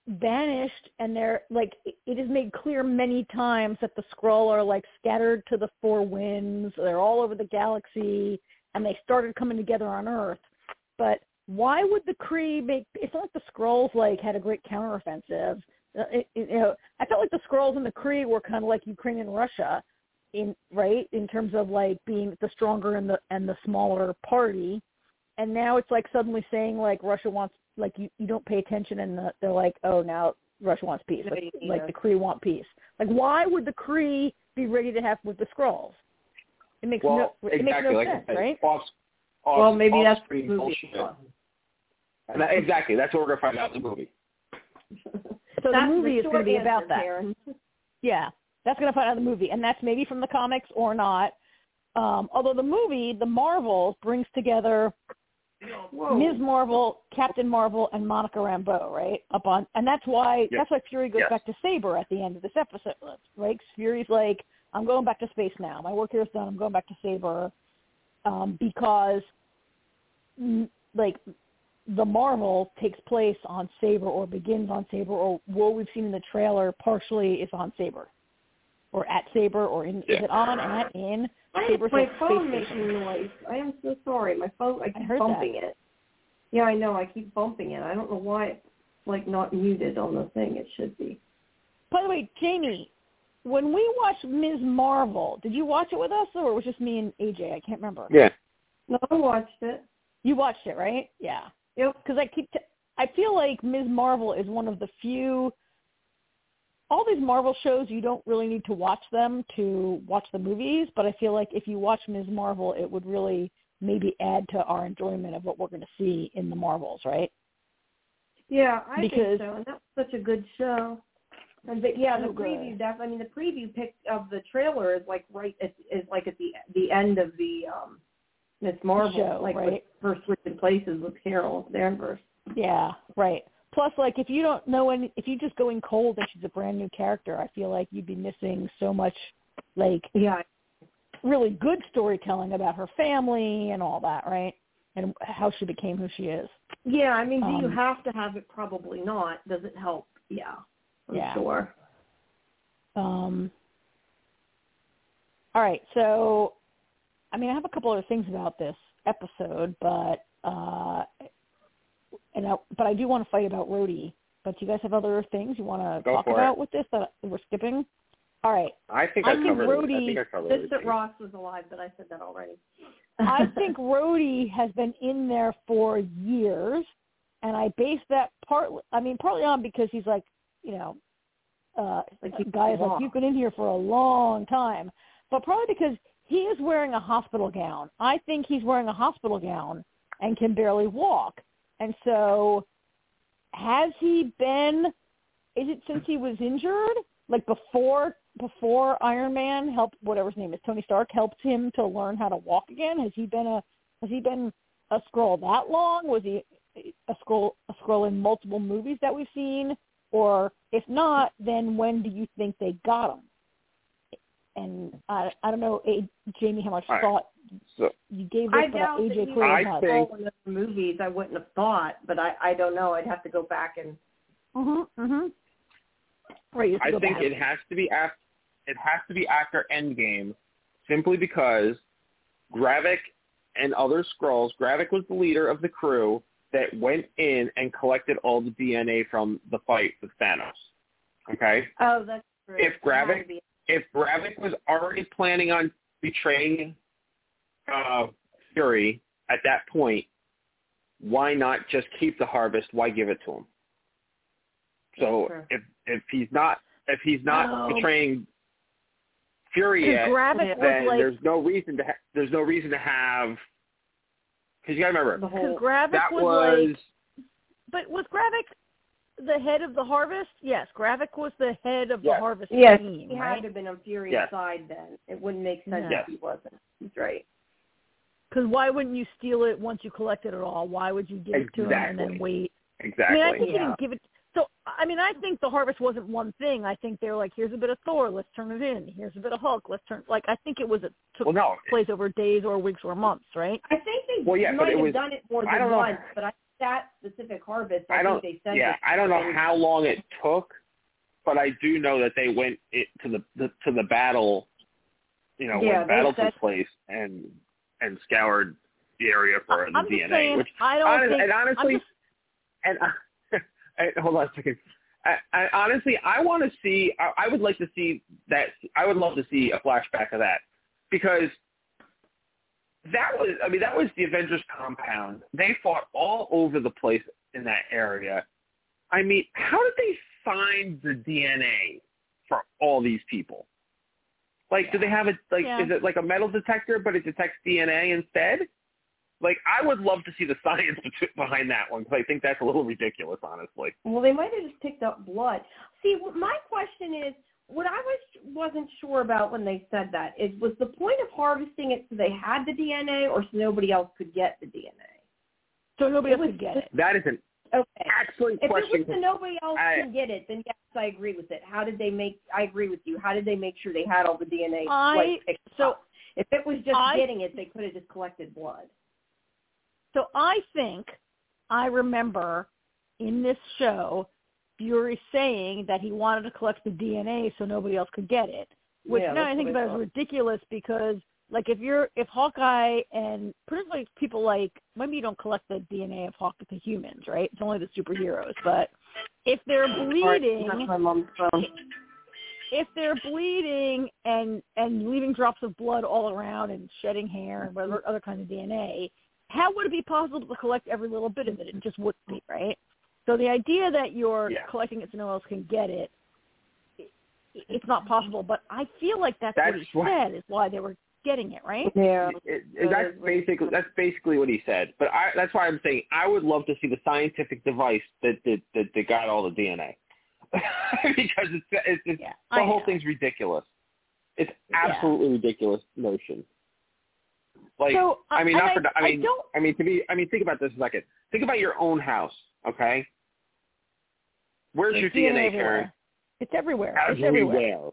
banished and they're like it is made clear many times that the Skrull are like scattered to the four winds they're all over the galaxy and they started coming together on earth but why would the Kree make it's not like the Skrulls like had a great counteroffensive Uh, it, it, you know I felt like the Skrulls and the Kree were kind of like Ukraine and Russia in right in terms of like being the stronger and the and the smaller party and now it's like suddenly saying like Russia wants like you you don't pay attention and the, they're like oh now Russia wants peace like, Yeah. like the Kree want peace like why would the Kree be ready to have with the Skrulls it makes Well, no it makes no like sense said, right Off, off, well, maybe that's the off-screen movie. bullshit. And that, exactly. That's what we're gonna find out in the movie. (laughs) so the That's movie is going to be answer, about that Karen. (laughs) Yeah, that's going to find out in the movie, and that's maybe from the comics or not. Um, although the movie, The Marvels, brings together Whoa. Ms. Marvel, Captain Marvel, and Monica Rambeau, right? Up on, and that's why Yes. that's why Fury goes Yes. back to Saber at the end of this episode, right? 'Cause Fury's like, I'm going back to space now. My work here is done. I'm going back to Saber um, because, like, the Marvel takes place on Saber or begins on Saber or what we've seen in the trailer partially is on Saber or at Saber or in Yeah. is it on at in I, Saber's my like phone space making noise. I am so sorry. My phone, I I keep heard bumping it. Yeah, I know. I keep bumping it. I don't know why it's like not muted on the thing. It should be. By the way, Jamie, when we watched Ms. Marvel, did you watch it with us or it was just me and AJ? I can't remember. Yeah. No, I watched it. You watched it, right? Yeah. Yep. Because I keep, t- I feel like Ms. Marvel is one of the few. All these Marvel shows, you don't really need to watch them to watch the movies, but I feel like if you watch Ms. Marvel, it would really maybe add to our enjoyment of what we're going to see in the Marvels, right? Yeah, I Because- think so. And that's such a good show. And but yeah, the preview. Def- I mean, the preview pic of the trailer is like right at, is like at the the end of the um Miss Marvel, show, like right? her switching places with Carol Danvers. Yeah, right. Plus, like if you don't know any, if you just go in cold and she's a brand new character, I feel like you'd be missing so much, like Yeah, really good storytelling about her family and all that, right? And how she became who she is. Yeah, I mean, do you Um, have to have it? Probably not. Does it help? Yeah, I'm Yeah. sure. Um, all right, so I mean, I have a couple other things about this episode, but uh, and I, but I do want to fight about Rhodey. But you guys have other things you want to Go talk for about with this that we're skipping? All right, I think I I, think covered. I Rhodey- think I covered. Just that. Ross was alive, but I said that already. (laughs) I (laughs) think Rhodey has been in there for years, and I base that part. I mean, partly on because he's like, you know, uh, Like he guys like walk. you've been in here for a long time, but probably because he is wearing a hospital gown. I think he's wearing a hospital gown and can barely walk, and so has he been? Is it since he was injured? Like before before Iron Man helped whatever his name is, Tony Stark helped him to learn how to walk again? Has he been a has he been a Skrull that long? Was he a Skrull a Skrull in multiple movies that we've seen? Or if not, then when do you think they got him? And I I don't know, A- Jamie, how much All right. thought So you gave this, I but doubt that AJ he clearly I has. think- in the movies. I wouldn't have thought, but I I don't know. I'd have to go back and Mhm. Mhm. Right. you have to I think back. it has to be after it has to be after Endgame, simply because Gravik and other Skrulls. Gravik was the leader of the crew that went in and collected all the DNA from the fight with Thanos. Okay, oh, that's true. If Gravik- to be- if Gravik was already planning on betraying uh, Fury at that point, why not just keep the harvest? Why give it to him? So Sure. if if he's not if he's not Oh. betraying Fury yet, Gravik then like there's no reason to ha- there's no reason to have because you got to remember the because whole Gravik that was, was like But was Gravik the head of the harvest? Yes, Gravik was the head of the harvest Yes, team, he right? had to have been on Fury's Yes. side then. It wouldn't make sense Yeah. if he wasn't. He's right. Because why wouldn't you steal it once you collected it at all? Why would you give it to him and then wait? exactly. I mean, I think he didn't give it. So, I mean, I think the harvest wasn't one thing. I think they were like, here's a bit of Thor, let's turn it in. Here's a bit of Hulk, let's turn. Like, I think it was it took well, no, place over days or weeks or months, right? I think they Well, yeah, might have was- done it more than once, but I that specific harvest, I, I don't. think they said Yeah, I don't know how long it took, but I do know that they went it, to the, the to the battle. You know, Yeah, when battle said- took place and and scoured the area for the I'm just DNA. saying, which I don't honest, think. and honestly, just, and (laughs) I, hold on a second. I, I honestly, I want to see. I, I would like to see that. I would love to see a flashback of that because that was. I mean, that was the Avengers compound. They fought all over the place in that area. I mean, how did they find the DNA for all these people? Like, do they have it? Like, Yeah. is it like a metal detector, but it detects DNA instead? Like, I would love to see the (laughs) science behind that one because I think that's a little ridiculous, honestly. Well, they might have just picked up blood. See, my question is, what I was wasn't sure about when they said that is, was the point of harvesting it so they had the DNA, or so nobody else could get the DNA? so nobody It else was- could get it. That is an Okay. excellent If question. it was so nobody else I- can get it, then yes, I agree with it. How did they make? I agree with you. How did they make sure they had all the DNA? I- like, so up? if it was just I- getting it, they could have just collected blood. So I think I remember in this show Fury saying that he wanted to collect the DNA so nobody else could get it. Which Yeah, now I think about is ridiculous because like if you're if Hawkeye and particularly people like maybe you don't collect the DNA of Hawkeye the humans, right? It's only the superheroes. But if they're bleeding That's my mom's phone. if they're bleeding and and leaving drops of blood all around and shedding hair and whatever other kinds of DNA, how would it be possible to collect every little bit of it? It just wouldn't be, right? So the idea that you're Yeah. collecting it so no one else can get it, it's not possible. But I feel like that's, what he why- said is why they were getting it, right? Yeah. It, it, that's basically that's basically what he said. But I, that's why I'm saying I would love to see the scientific device that that that, that got all the DNA (laughs) because it's it's, it's Yeah, the I whole know. thing's ridiculous. It's Yeah. absolutely ridiculous notion. Like so I mean, uh, and not for I mean, don't. I mean to be I mean think about this a second. Think about your own house, okay? Where's your There's DNA, everywhere. Karen? It's everywhere. It's everywhere. Everywhere.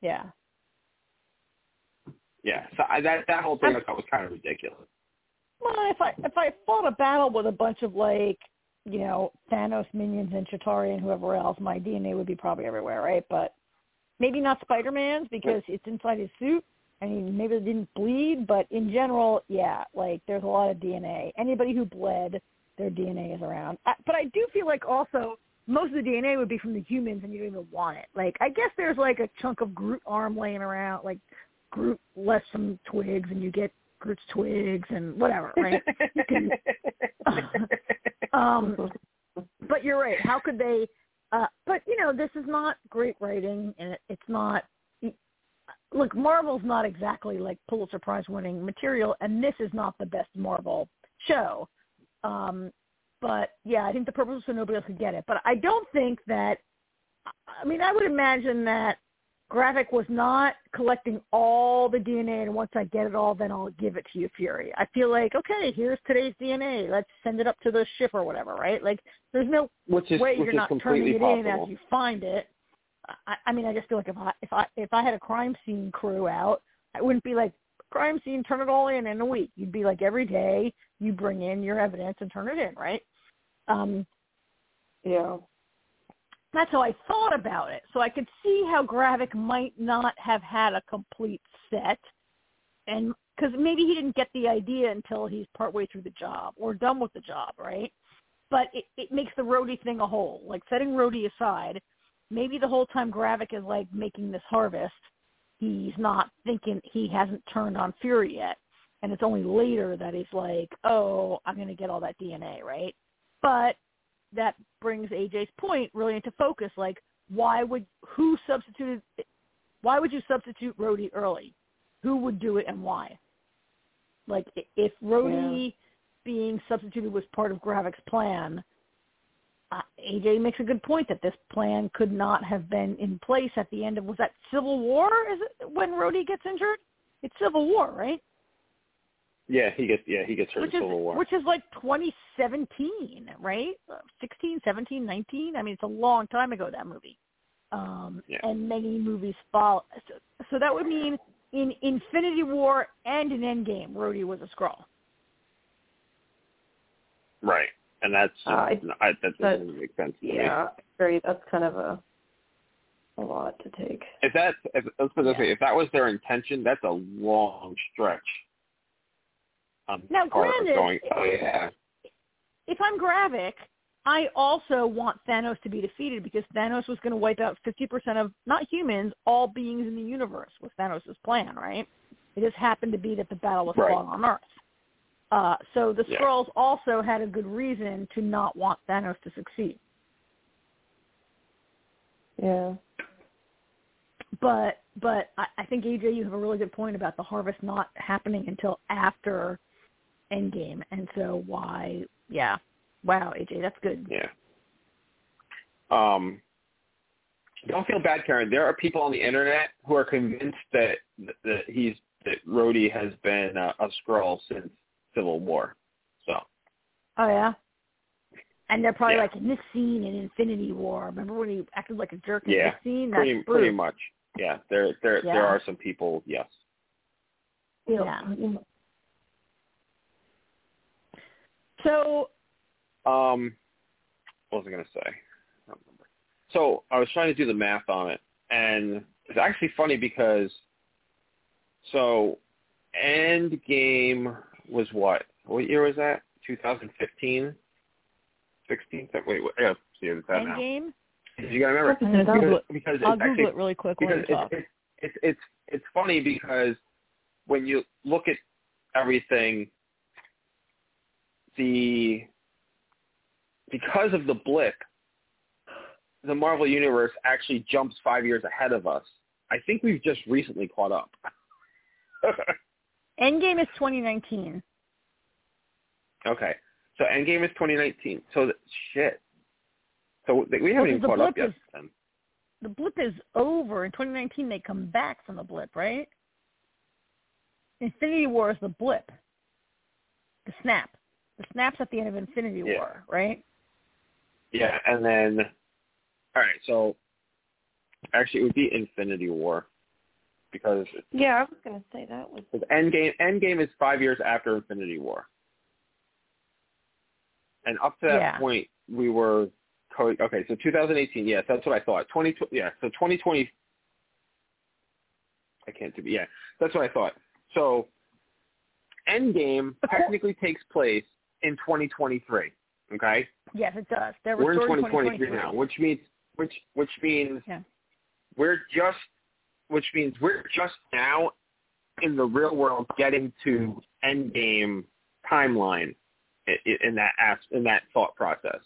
Yeah. Yeah, so I, that that whole thing I thought was kind of ridiculous. Well, if I if I fought a battle with a bunch of like you know Thanos minions and Chitauri and whoever else, my DNA would be probably everywhere, right? But maybe not Spider-Man's because it's inside his suit. I mean, maybe it didn't bleed, but in general, yeah, like there's a lot of DNA. Anybody who bled, their DNA is around. But I do feel like also most of the DNA would be from the humans, and you don't even want it. Like I guess there's like a chunk of Groot arm laying around, like Groot left some twigs, and you get Groot's twigs and whatever, right? can, (laughs) um, but you're right. How could they? Uh, but you know, this is not great writing, and it, it's not. Look, Marvel's not exactly like Pulitzer Prize winning material, and this is not the best Marvel show. Um, but yeah, I think the purpose was so nobody else could get it. But I don't think that. I mean, I would imagine that Gravik was not collecting all the DNA, and once I get it all, then I'll give it to you, Fury. I feel like, okay, here's today's DNA. Let's send it up to the ship or whatever, right? Like, there's no which is, way which you're not turning it possible. in as you find it. I, I mean, I just feel like if I if I if I had a crime scene crew out, I wouldn't be like crime scene, turn it all in in a week. You'd be like every day you bring in your evidence and turn it in, right? Um, yeah. That's how I thought about it. So I could see how Gravik might not have had a complete set, and because maybe he didn't get the idea until he's partway through the job or done with the job, right? But it, it makes the Rhodey thing a whole. Like setting Rhodey aside, maybe the whole time Gravik is like making this harvest, he's not thinking he hasn't turned on Fury yet, and it's only later that he's like, oh, I'm going to get all that DNA, right? But that brings AJ's point really into focus. Like, why would who substituted? Why would you substitute Rhodey early? Who would do it and why? Like, if Rhodey yeah. being substituted was part of Gravik's plan, uh, AJ makes a good point that this plan could not have been in place at the end of was that Civil War? Is it when Rhodey gets injured? It's Civil War, right? Yeah, he gets yeah he gets hurt which in is, Civil War, which is like 2017, right? 16, 17, 19. I mean, it's a long time ago that movie. Um, yeah. And many movies follow. So, so that would mean in Infinity War and in Endgame, Rhodey was a Skrull. Right, and that's uh, I, I, that doesn't make sense. yeah, very. That's kind of a a lot to take. If that, if, let's put it this yeah. way, if that was their intention, that's a long stretch. Um, now, granted, going, oh, yeah. if I'm Gravik, I also want Thanos to be defeated because Thanos was going to wipe out 50% of, not humans, all beings in the universe was Thanos' plan, right? It just happened to be that the battle was right. fought on Earth. Uh, so the yeah. Skrulls also had a good reason to not want Thanos to succeed. Yeah. But but I, I think AJ, you have a really good point about the harvest not happening until after Endgame, and so why? Yeah, wow, AJ, that's good. Yeah. Um, don't feel bad, Karen. There are people on the internet who are convinced that that he's that Rhodey has been a, a Skrull since Civil War. So. Oh yeah. And they're probably Yeah. like in this scene in Infinity War. Remember when he acted like a jerk in Yeah, this scene? That's pretty Bruce. pretty much. Yeah, there there Yeah. there are some people. Yes. Yeah. So Um, what was I going to say? I don't remember. So I was trying to do the math on it, and it's actually funny because so Endgame was what? What year was that? 2015, 16. Wait, wait, I gotta see it that now. Endgame. You gotta remember I'm gonna it. because I'll it's Google actually it really quick while because you talk. it's, it's it's it's it's funny because when you look at everything, the because of the blip, the Marvel universe actually jumps five years ahead of us. I think we've just recently caught up. (laughs) Endgame is 2019. okay, so Endgame is 2019. So that, shit. So we haven't Well, even the caught up yet. is- Then. The blip is over. In 2019, they come back from the blip, right? Infinity War is the blip. The snap. The snap's at the end of Infinity Yeah. War, right? Yeah, and then all right. So actually, it would be Infinity War. Because yeah, I was going to say that was because Endgame Endgame is five years after Infinity War, and up to that Yeah. point we were co- okay. So 2018, yes, that's what I thought. 20 yeah, so 2020. I can't do yeah, that's what I thought. So Endgame (laughs) technically takes place in 2023. Okay, Yes, it does. We're in restoring 2023 now, which means which which means Yeah. we're just which means we're just now in the real world getting to Endgame timeline i- i- in that in that thought process.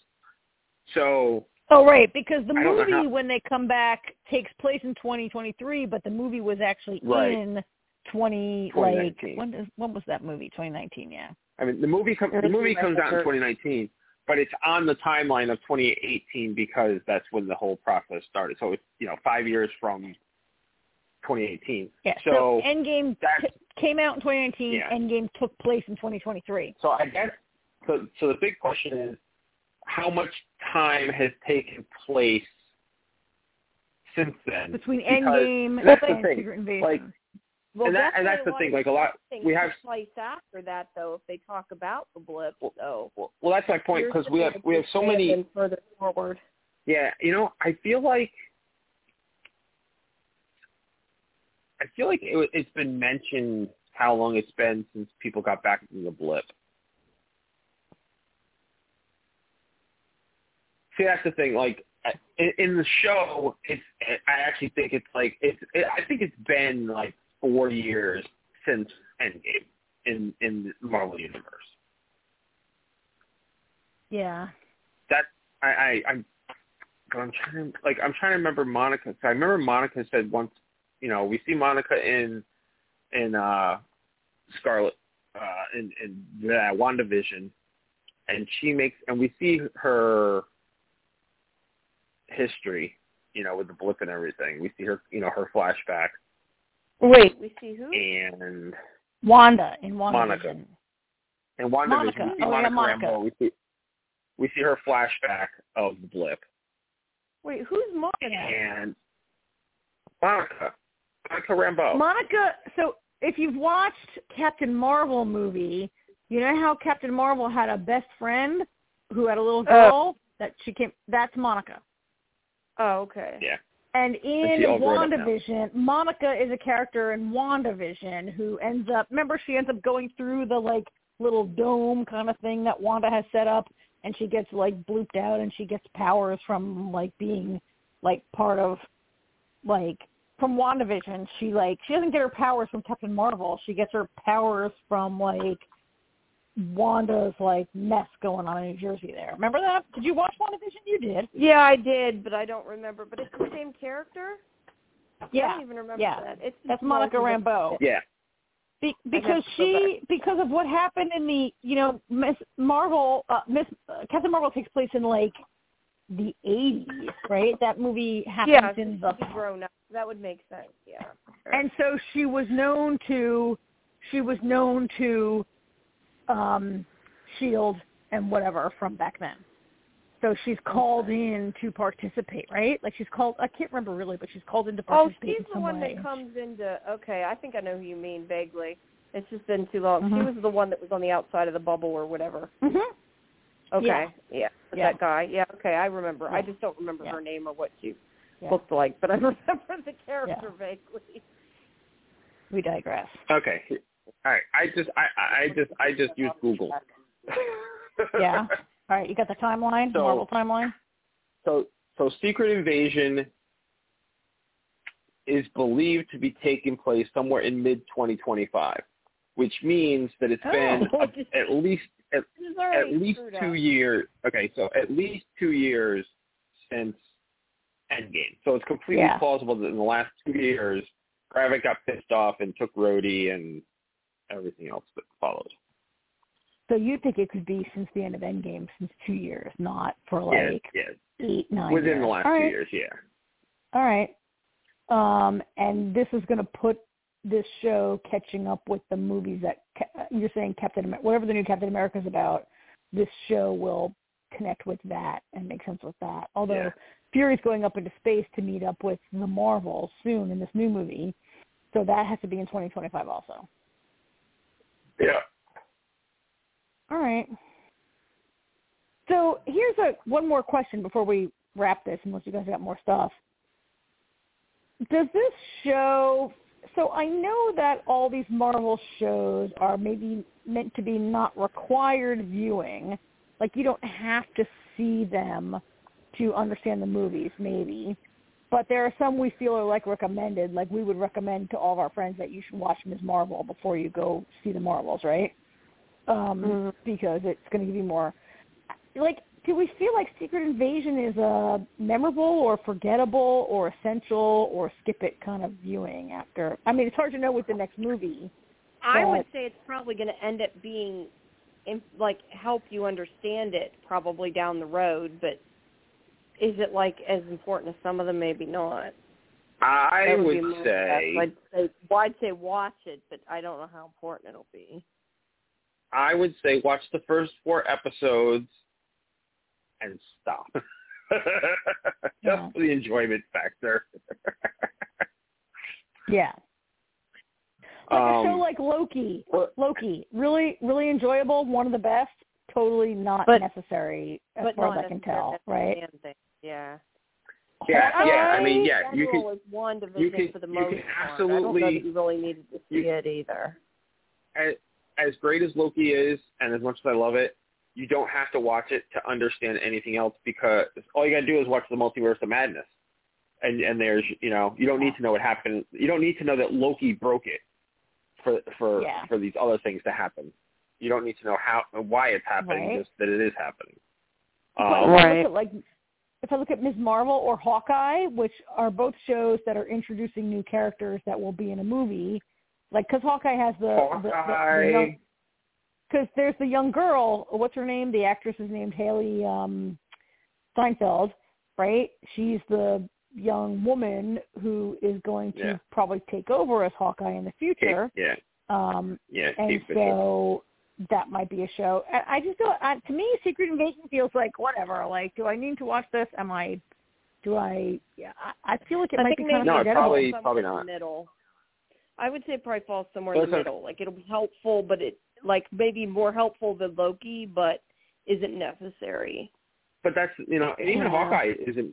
So Oh, right, because the I don't know movie how- when they come back takes place in 2023, but the movie was actually Right. in 20 like 2019. when does when was that movie? 2019, yeah. I mean the movie com- the movie comes out in 2019, but it's on the timeline of 2018 because that's when the whole process started. So it's you know five years from 2018. Yeah. So So, Endgame c- came out in 2019. Yeah. Endgame took place in 2023. So I guess so. So the big question is, how much time has taken place since then? Between Because Endgame that's the and thing, Secret Invasion. like, well, and that and that's the thing. Like a lot, we have. place after that, though. If they talk about the blip, so Well, well, that's my point because we have we have so many. further forward. Yeah, you know, I feel like I feel like it, it's been mentioned how long it's been since people got back from the blip. See, that's the thing. Like in, in the show, it's I actually think it's like it's. It, I think it's been like four years since Endgame in in the Marvel universe. yeah. That I, I I'm I'm trying to like I'm trying to remember Monica. 'cause I remember Monica said once, you know, we see Monica in in uh Scarlet uh in in yeah, WandaVision and she makes and we see her history, you know, with the blip and everything. We see her, you know, her flashback Wait, we see who? and Wanda in WandaVision. Monica. in WandaVision Monica. we see Oh, yeah, Monica Monica. Rambeau. We see we see her flashback of the blip. Wait, who's Monica? and Monica, Monica Rambeau. Monica, so if you've watched Captain Marvel movie, you know how Captain Marvel had a best friend who had a little oh. girl that she came that's Monica. Oh, okay. yeah, And in she all grown up now. WandaVision, Monica is a character in WandaVision who ends up remember she ends up going through the like little dome kind of thing that Wanda has set up and she gets like blooped out and she gets powers from like being like part of like from WandaVision. She like she doesn't get her powers from Captain Marvel. She gets her powers from like Wanda's like mess going on in New Jersey there. Remember that? Did you watch WandaVision? You did. Yeah, I did, but I don't remember. But it's the same character. I Yeah. don't even remember yeah. that. It's That's Monica Rambeau. yeah, Be- because she because of what happened in the you know Miss Marvel uh, Miss uh, Captain Marvel takes place in like the 80s, right? That movie happens Yeah, in the grown up. That would make sense. Yeah. and so she was known to she was known to um shield and whatever from back then so she's called in to participate right like she's called i can't remember really but she's called in to Oh, participate she's in the one way that comes into. Okay, I think I know who you mean vaguely. It's just been too long. She Mhm. was the one that was on the outside of the bubble or whatever. hmm Okay. Yeah. Yeah. Yeah. That guy. Yeah. Okay, I remember. I just don't remember Yeah. her name or what she Yeah. looked like, but I (laughs) remember the character vaguely. we digress okay. All right, I just I I I just I just used Google. (laughs) yeah (laughs) all right you got the timeline So- marvel timeline so so Secret Invasion is believed to be taking place somewhere in mid 2025, which means that it's been Oh, a- at least at, at least two up. years. Okay, so at least two years since Endgame. So it's completely Yeah. plausible that in the last two years, Gravik got pissed off and took Rhodey and everything else that followed. so you think it could be since the end of endgame since two years not for like yeah, eight nine within the last All two right. years, yeah. All right. Um, and this is going to put this show catching up with the movies that you're saying Captain America, whatever the new Captain America is about. This show will connect with that and make sense with that. Although Yeah. Fury's going up into space to meet up with the Marvels soon in this new movie, So that has to be in 2025 also. Yeah. All right. So here's a one more question before we wrap this, unless you guys got more stuff. Does this show? So I know that all these Marvel shows are maybe meant to be not required viewing. Like you don't have to see them to understand the movies, maybe. But there are some we feel are like recommended. Like we would recommend to all of our friends that you should watch Ms. Marvel before you go see the Marvels, right? Um, Mhm. Because it's going to give you more. Like, do we feel like Secret Invasion is a memorable or forgettable or essential or skip it kind of viewing after? I mean, it's hard to know with the next movie. I would say it's probably going to end up being, in, like, help you understand it probably down the road. But is it like as important as some of them? Maybe not. I That would say. I'd say, well, I'd say watch it, but I don't know how important it'll be. I would say watch the first four episodes and stop. (laughs) Just Yeah. for the enjoyment factor. (laughs) Yeah. Like a show Um, like Loki. Loki, really, really enjoyable. One of the best. Totally not But- necessary as but far as I can tell. Right? understand. Yeah. Yeah, yeah. I mean, yeah. You can is one division can- for the you most can part. I don't know absolutely- that you really needed to see you- it either. as, as great as Loki is, and as much as I love it, you don't have to watch it to understand anything else because all you got to do is watch the Multiverse of Madness, and and there's you know you don't need to know what happened. You don't need to know that Loki broke it for for Yeah. for these other things to happen. You don't need to know how why it's happening, Right. just that it is happening. Um, if I Right. look at like if I look at Ms. Marvel or Hawkeye, which are both shows that are introducing new characters that will be in a movie, like because Hawkeye has the Hawkeye. because there's the young girl. What's her name? The actress is named Hailee um, Steinfeld, right? She's the young woman who is going to Yeah. probably take over as Hawkeye in the future. yeah, Um, yeah. and Kate Bishop. so that might be a show. I, I just don't. I, to me, Secret Invasion feels like whatever. Like, do I need to watch this? Am I? Do I? Yeah, I, I feel like it I might think be kind maybe No, of it it forgettable. probably- probably somewhere not. in the middle. I would say it probably falls somewhere in the Listen. middle. Like it'll be helpful, but it like maybe more helpful than Loki, but isn't necessary. But that's you know even Yeah. Hawkeye isn't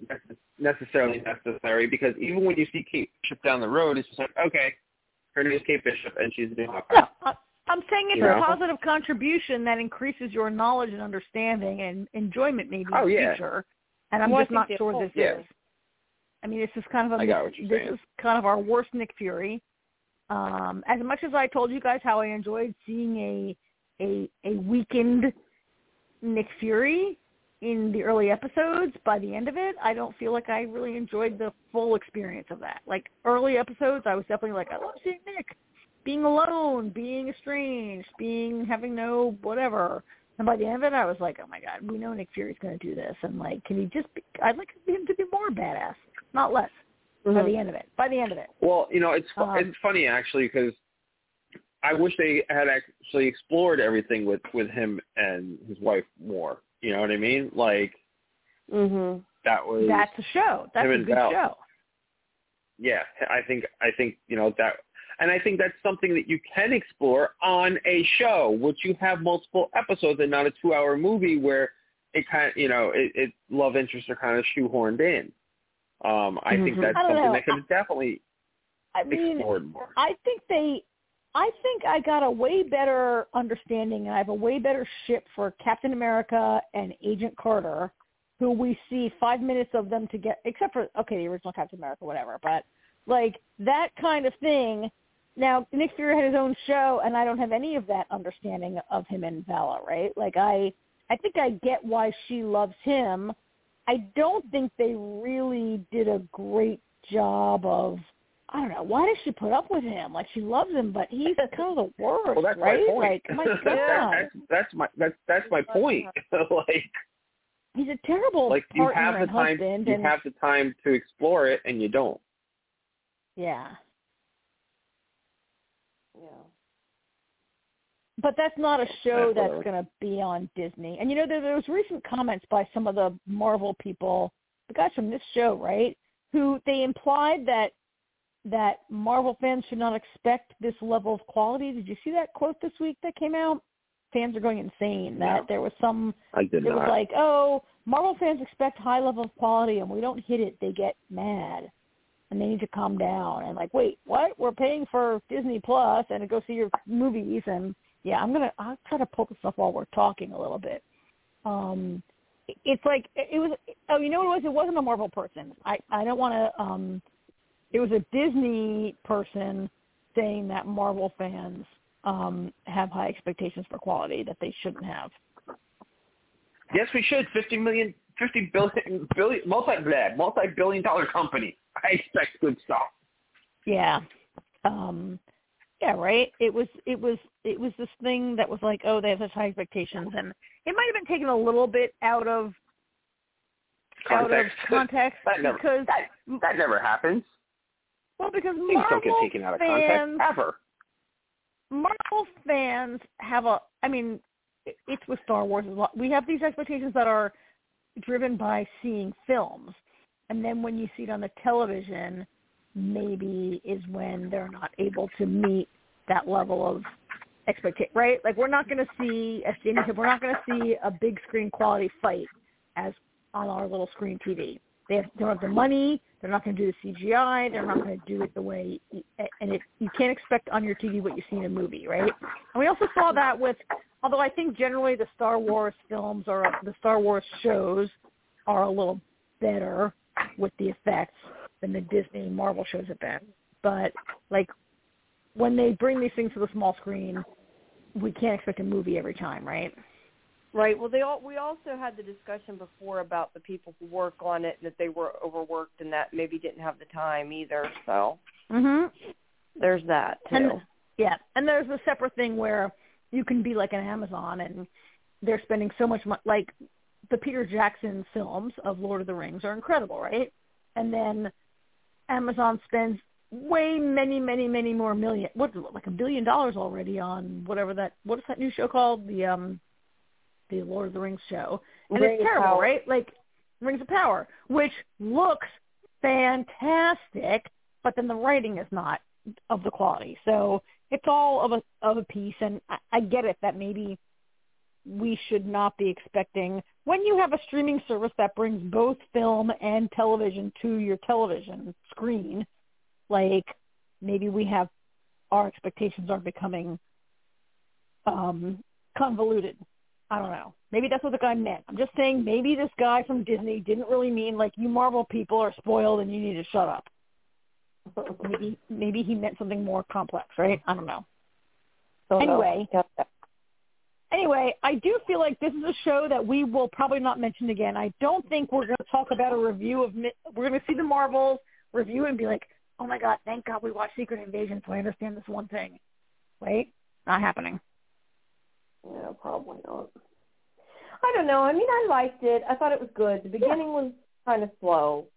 necessarily necessary because even when you see Kate Bishop down the road, it's just like okay, her name is Kate Bishop and she's doing Hawkeye. No, I- I'm saying it's You a know? positive contribution that increases your knowledge and understanding and enjoyment maybe Oh, in the yeah. future. And I'm Well, just not sure hope this Yeah. is. I mean, this is kind of a I got what you're this saying. is kind of our worst Nick Fury. Um, as much as I told you guys how I enjoyed seeing a a a weakened Nick Fury in the early episodes, by the end of it, I don't feel like I really enjoyed the full experience of that. Like early episodes, I was definitely like, I love seeing Nick being alone, being estranged, being having no whatever. And by the end of it, I was like, oh my god, we know Nick Fury's going to do this, and like, can he just? Be, I'd like him to be more badass, not less. By the end of it, by the end of it. Well, you know, it's Um, it's funny actually because I wish they had actually explored everything with with him and his wife more. You know what I mean? Like Mhm. that was That's a show. That's a good Val. show. yeah. I think I think you know that, and I think that's something that you can explore on a show, which you have multiple episodes and not a two-hour movie where it kind of you know it, it love interests are kind of shoehorned in. Um, I think Mhm. that's I something know. that could have definitely I mean, explored more. I think they, I think I got a way better understanding, and I have a way better ship for Captain America and Agent Carter, who we see five minutes of them to get, except for okay, the original Captain America, whatever, but like that kind of thing. Now Nick Fury had his own show, and I don't have any of that understanding of him and Vala, right? Like I, I think I get why she loves him. I don't think they really did a great job of I don't know. Why does she put up with him? Like she loves him, but he's (laughs) kind of the worst, Well, that's right? my point. Like my That- (laughs) God, that's, that's my that's that's my point. (laughs) like he's a terrible like you have the time husband. you and have the time to explore it and you don't. yeah, Yeah. but that's not a show that's going to be on Disney. And you know, there, there was recent comments by some of the Marvel people, the guys from this show, right? Who they implied that that Marvel fans should not expect this level of quality. Did you see that quote this week that came out? Fans are going insane. That No. there was some. I did It was like, oh, Marvel fans expect high level of quality, and we don't hit it, they get mad, and they need to calm down. And like, wait, what? We're paying for Disney Plus and to go see your movies, and yeah, I'm gonna. I'll try to pull this up while we're talking a little bit. Um, it's like it was. Oh, you know what it was? It wasn't a Marvel person. I I don't want to. Um, it was a Disney person saying that Marvel fans um have high expectations for quality that they shouldn't have. Yes, we should. Fifty million, fifty billion, billion, multi blah, multi-billion dollar company. I expect good stuff. Yeah. Um yeah, right. It was it was it was this thing that was like, oh, they have such high expectations and it might have been taken a little bit out of out of Context. (laughs) context That never, because that, that never happens. well because Things Marvel don't get taken out of fans context ever. Marvel fans have a I mean it's with Star Wars as well. We have these expectations that are driven by seeing films. And then when you see it on the television, maybe is when they're not able to meet that level of expectation, right? Like we're not going to see, as Jamie we're not going to see a big screen quality fight as on our little screen TV. They, have, they don't have the money. They're not going to do the CGI. They're not going to do it the way, and it, you can't expect on your TV what you see in a movie, right? And we also saw that with, although I think generally the Star Wars films or the Star Wars shows are a little better with the effects than the Disney Marvel shows have been. But like when they bring these things to the small screen, we can't expect a movie every time, right? Right. Well, they all we also had the discussion before about the people who work on it and that they were overworked and that maybe didn't have the time either. So Mhm. there's that too. And yeah, and there's a separate thing where you can be like an Amazon and they're spending so much money. Like the Peter Jackson films of Lord of the Rings are incredible, right? And then Amazon spends way many, many, many more million. What like a billion dollars already on whatever that. What is that new show called? The um, the Lord of the Rings show, and Ring it's terrible, right? Like Rings of Power, which looks fantastic, but then the writing is not of the quality. So it's all of a of a piece, and I, I get it that maybe we should not be expecting when you have a streaming service that brings both film and television to your television screen. Like maybe we have our expectations are becoming um, convoluted. I don't know. Maybe that's what the guy meant. I'm just saying maybe this guy from Disney didn't really mean like you Marvel people are spoiled and you need to shut up. Maybe maybe he meant something more complex, right? I don't know. Anyway. Anyway, I do feel like this is a show that we will probably not mention again. I don't think we're going to talk about a review of. We're going to see the Marvels review and be like, "Oh my God, thank God we watched Secret Invasion, so I understand this one thing." Right? Not happening. Yeah, probably not. I don't know. I mean, I liked it. I thought it was good. The beginning was kind of slow.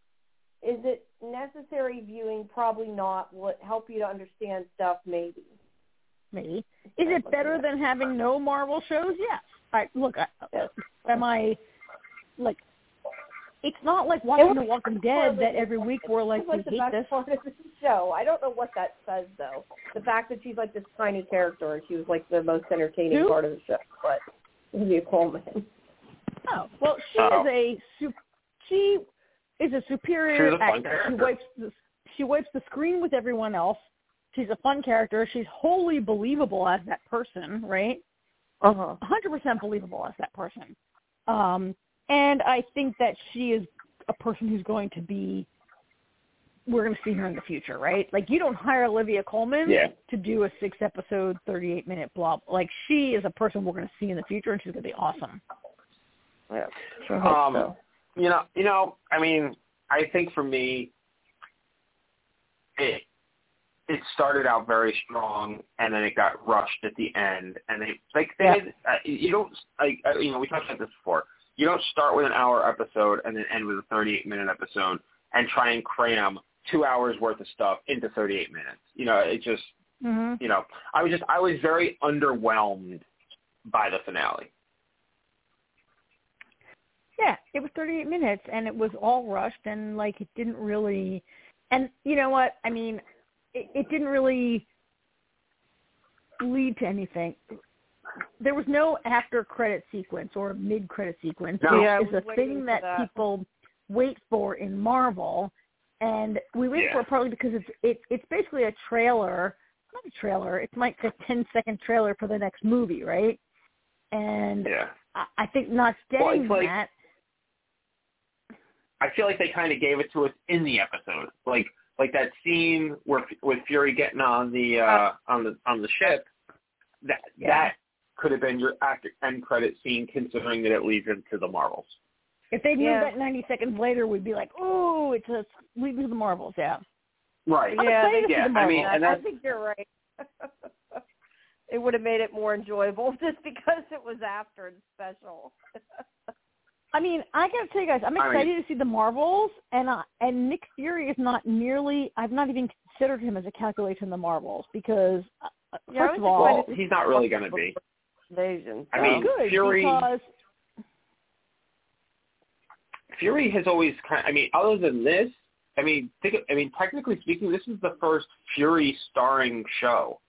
Is it necessary viewing? Probably not. Will it help you to understand stuff? Maybe. Maybe. Is it better than having no Marvel shows? Yes. I look. I, am I like? It's not like watching The Walking Dead that every week we're like, we the hate best this. part of the show. I don't know what that says though. The fact that she's like this tiny character and she was like the most entertaining Who? part of the show. But Olivia Colman. Oh well, she Oh. is a su- she is a superior She's a fun actor. She wipes the she wipes the screen with everyone else. She's a fun character. She's wholly believable as that person, right? Uh huh. 100% believable as that person. Um, and I think that she is a person who's going to be. We're going to see her in the future, right? Like you don't hire Olivia Colman Yeah. to do a six episode, 38 minute blob. Like she is a person we're going to see in the future, and she's going to be awesome. Yeah. Sure Um, so. You know, you know. I mean, I think for me, it it started out very strong, and then it got rushed at the end, and they like they did, uh, you don't like uh, you know we talked about this before. You don't start with an hour episode and then end with a 38 minute episode and try and cram two hours worth of stuff into 38 minutes. You know, it just Mm-hmm. you know I was just I was very underwhelmed by the finale. Yeah, it was 38 minutes, and it was all rushed, and like it didn't really. And you know what? I mean, it, it didn't really lead to anything. There was no after credit sequence or mid credit sequence. No. Yeah, it's a thing that, that. people wait for in Marvel, and we wait Yeah. for it partly because it's it, it's basically a trailer, not a trailer. It's like a ten second trailer for the next movie, right? And Yeah. I, I think not Well, getting it's like- that. I feel like they kind of gave it to us in the episode, like like that scene where with Fury getting on the uh on the on the ship. That Yeah. that could have been your after end credit scene, considering that it leads into the Marvels. If they knew Yeah. that 90 seconds later, we'd be like, "Oh, it's a lead to the Marvels." Yeah. Right. I'm Yeah, excited to see yeah, the I mean, Marvels. and I think you're right. (laughs) it would have made it more enjoyable (laughs) just because it was after and special. (laughs) I mean, I gotta tell you guys, I'm I mean- excited to see the Marvels, and uh, and Nick Fury is not nearly. I've not even considered him as a calculation in the Marvels because, uh, uh, Yeah, first of all, Well, he's not really going to be. Invasion. I mean, good Fury- because Fury has always kind. I mean, other than this, I mean, think. Of, I mean, technically speaking, this is the first Fury starring show.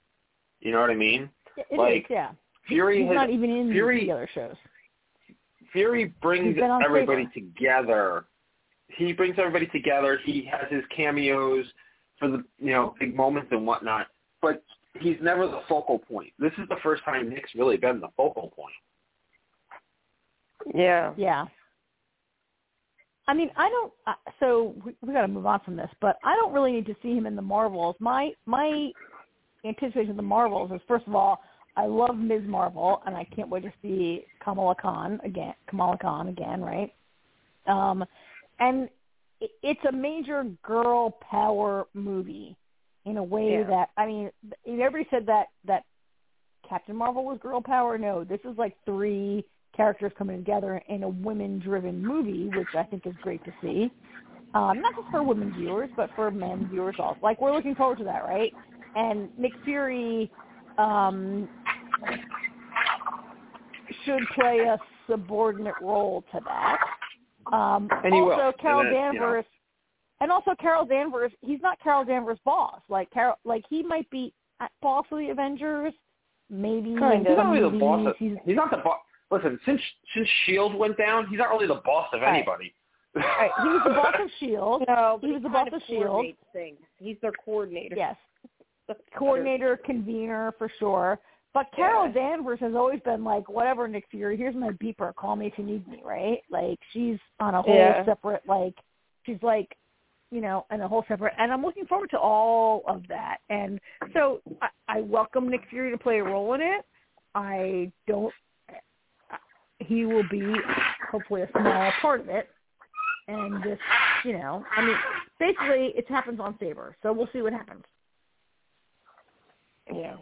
You know what I mean? it is, like, yeah. Fury He's has not even in Fury- the other shows. Fury brings He's been on everybody Saber. together. He brings everybody together. He has his cameos for the you know big moments and whatnot, but he's never the focal point. This is the first time Nick's really been the focal point. Yeah. Yeah. I mean, I don't. Uh, so we, we got to move on from this, but I don't really need to see him in the Marvels. My my anticipation of the Marvels is first of all, I love Ms. Marvel, and I can't wait to see Kamala Khan again. Kamala Khan again, right? Um, and it, it's a major girl power movie in a way Yeah. that I mean, everybody said that that Captain Marvel was girl power. No, this is like three characters coming together in a women-driven movie, which I think is great to see. Um, not just for women viewers, but for men viewers also. Like we're looking forward to that, right? And Nick Fury um, should play a subordinate role to that. Um, And he will. also, And Carol you know. Danvers, and also Carol Danvers. He's not Carol Danvers' boss. Like Carol, like he might be at boss of the Avengers, maybe. Kind in He's not really the boss. Of. He's he's not the boss. Listen, since since Shield went down, he's not really the boss of Right. anybody. Right. He was the boss of Shield. (laughs) No, He was the boss of of S.H.I.E.L.D.. Things. He's their coordinator. Yes, coordinator, convener for sure. But Carol. Danvers has always been like, whatever, Nick Fury. Here's my beeper. Call me if you need me. Right? Like she's on a whole Yeah. separate like. She's like, you know, and a whole separate. And I'm looking forward to all of that. And so I, I welcome Nick Fury to play a role in it. I don't. He will be hopefully a small part of it. And just, you know, I mean, basically it happens on Saber, so we'll see what happens. Yeah.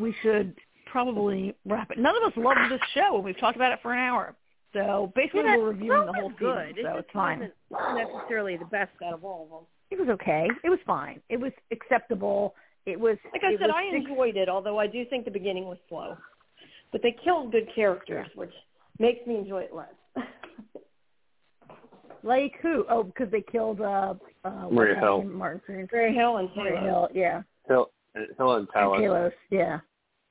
We should probably wrap it. None of us loved this show, and we've talked about it for an hour. So basically, Yeah, we're reviewing the whole it's good. season, so it it's just fine. wasn't necessarily the best out of all of them. It was okay. It was fine. It was acceptable. It was Like I it said, was I enjoyed it, although I do think the beginning was slow. But they killed good characters, which makes me enjoy it less. (laughs) like who? Oh, because they killed uh, uh Maria Hill. name? Martin Freeman. Gray Hill and Maria Hill, yeah. Hill, Hill and And Talos. Talos, yeah.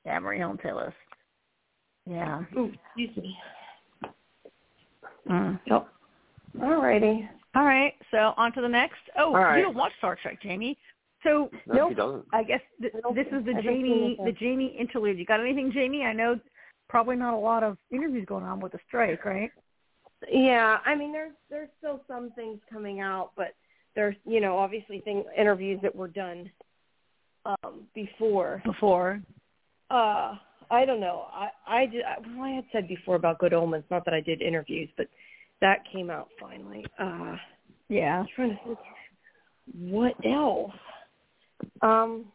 Yeah, Maria Hill and Talos. Yeah. Ooh, excuse me. Mm. Yep. Alrighty. All right, so on to the next. Oh, All right. you don't watch Star Trek, Jamie. So No, he doesn't. I guess th- I this is the I Jamie the Jamie interlude. You got anything, Jamie? I know probably not a lot of interviews going on with the strike, right? Yeah, I mean, there's there's still some things coming out, but there's you know obviously thing interviews that were done um before. Before. Uh, I don't know. I I did. Well, I had said before about Good Omens. Not that I did interviews, but that came out finally. Uh, Yeah. I'm trying to think. What else? Um,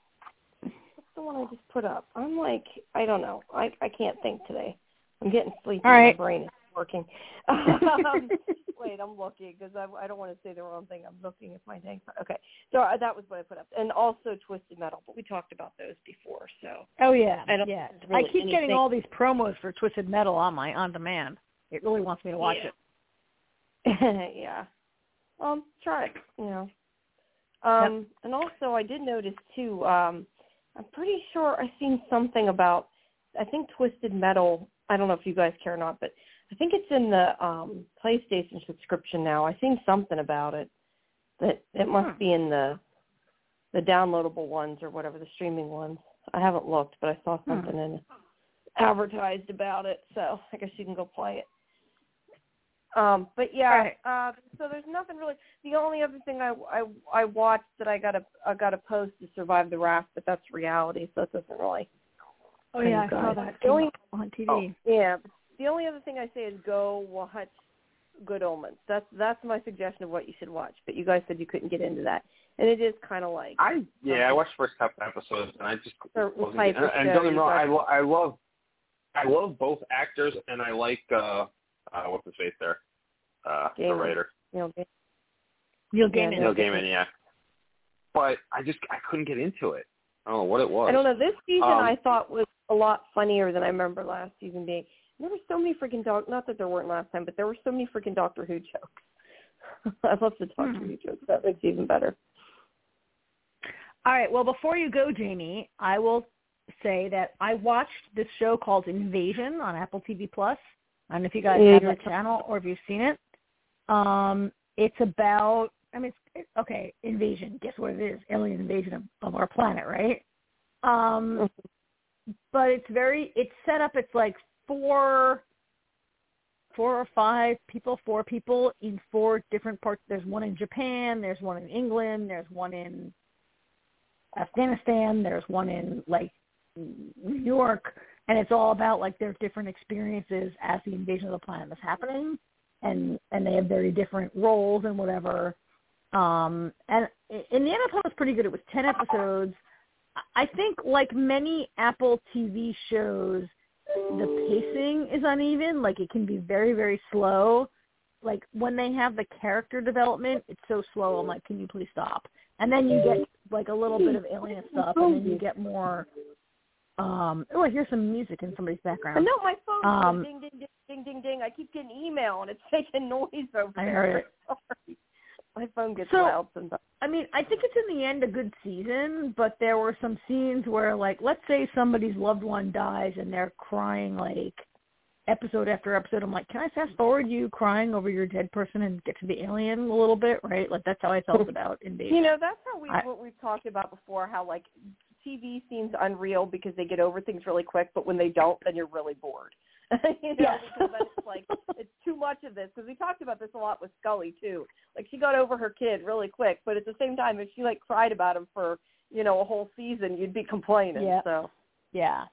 what's the one I just put up? I'm like, I don't know. I I can't think today. I'm getting sleepy. All right. My brain is working. (laughs) um, wait, I'm looking because I, I don't want to say the wrong thing. I'm looking at my thing. Okay, so uh, that was what I put up, and also Twisted Metal. But we talked about those before, so Oh yeah. I don't yeah. think I keep really getting all these promos for Twisted Metal on my on demand. It really wants me to watch Yeah. it. (laughs) yeah. Um, try it. You know, Um, Yep. And also, I did notice too. Um, I'm pretty sure I seen something about. I think Twisted Metal. I don't know if you guys care or not, but I think it's in the um PlayStation subscription now. I seen something about it. That it must Hmm. be in the the downloadable ones or whatever the streaming ones. I haven't looked, but I saw Hmm. something in advertised about it, so I guess you can go play it. Um, but yeah, Right. uh, so there's nothing really. The only other thing I, I I watched that I got to I got to post is Survive the Raft, but that's reality, so it doesn't really. Oh yeah, I saw that only- on TV. Oh, yeah. The only other thing I say is go watch Good Omens. That's that's my suggestion of what you should watch. But you guys said you couldn't get into that, and it is kind of like I yeah, I watched the first couple episodes and I just wasn't and, of and don't get me wrong, I, got- lo- I love I love both actors and I like uh uh what's his face there uh the writer you know. Neil Yeah, Gaiman. Neil Gaiman yeah but I just I couldn't get into it I don't know what it was I don't know. This season Um, I thought was a lot funnier than I remember last season being. There were so many freaking doc. Not that there weren't last time, but there were so many freaking Doctor Who jokes. (laughs) I love the Doctor Hmm. Who jokes. That makes even better. All right. Well, before you go, Jamie, I will say that I watched this show called Invasion on Apple TV Plus. I don't know if you guys Yeah, have that channel or if you've seen it. Um, it's about. I mean, it's, it, okay, invasion. Guess what it is? Alien invasion of, of our planet, right? Um, but it's very. It's set up. It's like four four or five people, four people in four different parts. There's one in Japan, there's one in England, there's one in Afghanistan, there's one in like New York, and it's all about like their different experiences as the invasion of the planet is happening, and and they have very different roles and whatever. Um, and in the end, it was pretty good. It was ten episodes. I think, like many Apple TV shows, the pacing is uneven. Like it can be very, very slow. Like when they have the character development, it's so slow. I'm like, can you please stop? And then you get like a little bit of alien stuff, and then you get more. Um, oh, I hear some music in somebody's background. No, my phone Um, ding ding ding ding ding ding. I keep getting email and it's making (laughs) noise over I there. heard it. (laughs) Sorry. My phone gets So- loud sometimes. I mean, I think it's in the end a good season, but there were some scenes where, like, let's say somebody's loved one dies and they're crying like episode after episode. I'm like, can I fast forward you crying over your dead person and get to the alien a little bit, right? Like that's how I felt (laughs) about Invasion. You know, that's how we I- what we've talked about before. How like TV seems unreal because they get over things really quick, but when they don't, then you're really bored. (laughs) you know, Yes. because then it's like it's too much of this. Because we talked about this a lot with Scully too. Like she got over her kid really quick, but at the same time, if she like cried about him for you know a whole season, you'd be complaining. Yeah. So yeah.